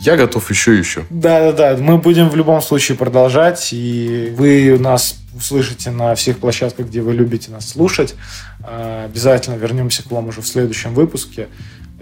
Я готов еще и еще. Да-да-да, мы будем в любом случае продолжать, и вы нас услышите на всех площадках, где вы любите нас слушать. А, обязательно вернемся к вам уже в следующем выпуске.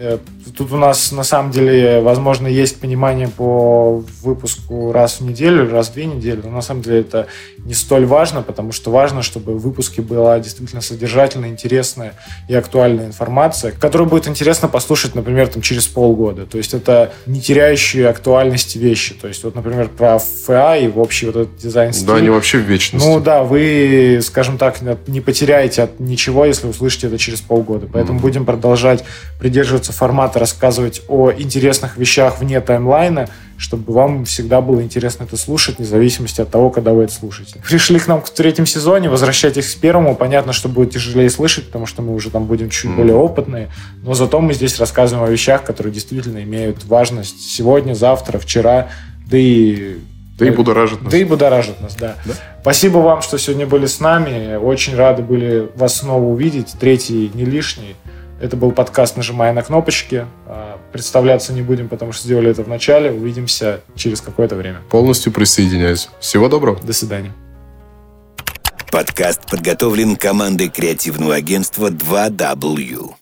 Э, тут у нас на самом деле, возможно, есть понимание по выпуску раз в неделю, раз в две недели, но на самом деле это не столь важно, потому что важно, чтобы в выпуске была действительно содержательная, интересная и актуальная информация, которую будет интересно послушать, например, там, через полгода. То есть это не теряющие актуальности вещи. То есть вот, например, про ФА и в общий вот этот дизайн Да, они вообще в вечности. Ну да, вы, скажем так, не потеряете от ничего, если услышите это через полгода. Поэтому mm-hmm. будем продолжать придерживаться формата, рассказывать о интересных вещах вне таймлайна, чтобы вам всегда было интересно это слушать, вне зависимости от того, когда вы это слушаете. Пришли к нам в третьем сезоне, возвращайтесь к первому. Понятно, что будет тяжелее слышать, потому что мы уже там будем чуть mm. более опытные, но зато мы здесь рассказываем о вещах, которые действительно имеют важность сегодня, завтра, вчера, да и да и будоражит нас. Да и будоражит нас, да. да. Спасибо вам, что сегодня были с нами. Очень рады были вас снова увидеть. Третий не лишний. Это был подкаст «Нажимая на кнопочки». А, представляться не будем, потому что сделали это в начале. Увидимся через какое-то время. Полностью присоединяюсь. Всего доброго. До свидания. Подкаст подготовлен командой креативного агентства 2W.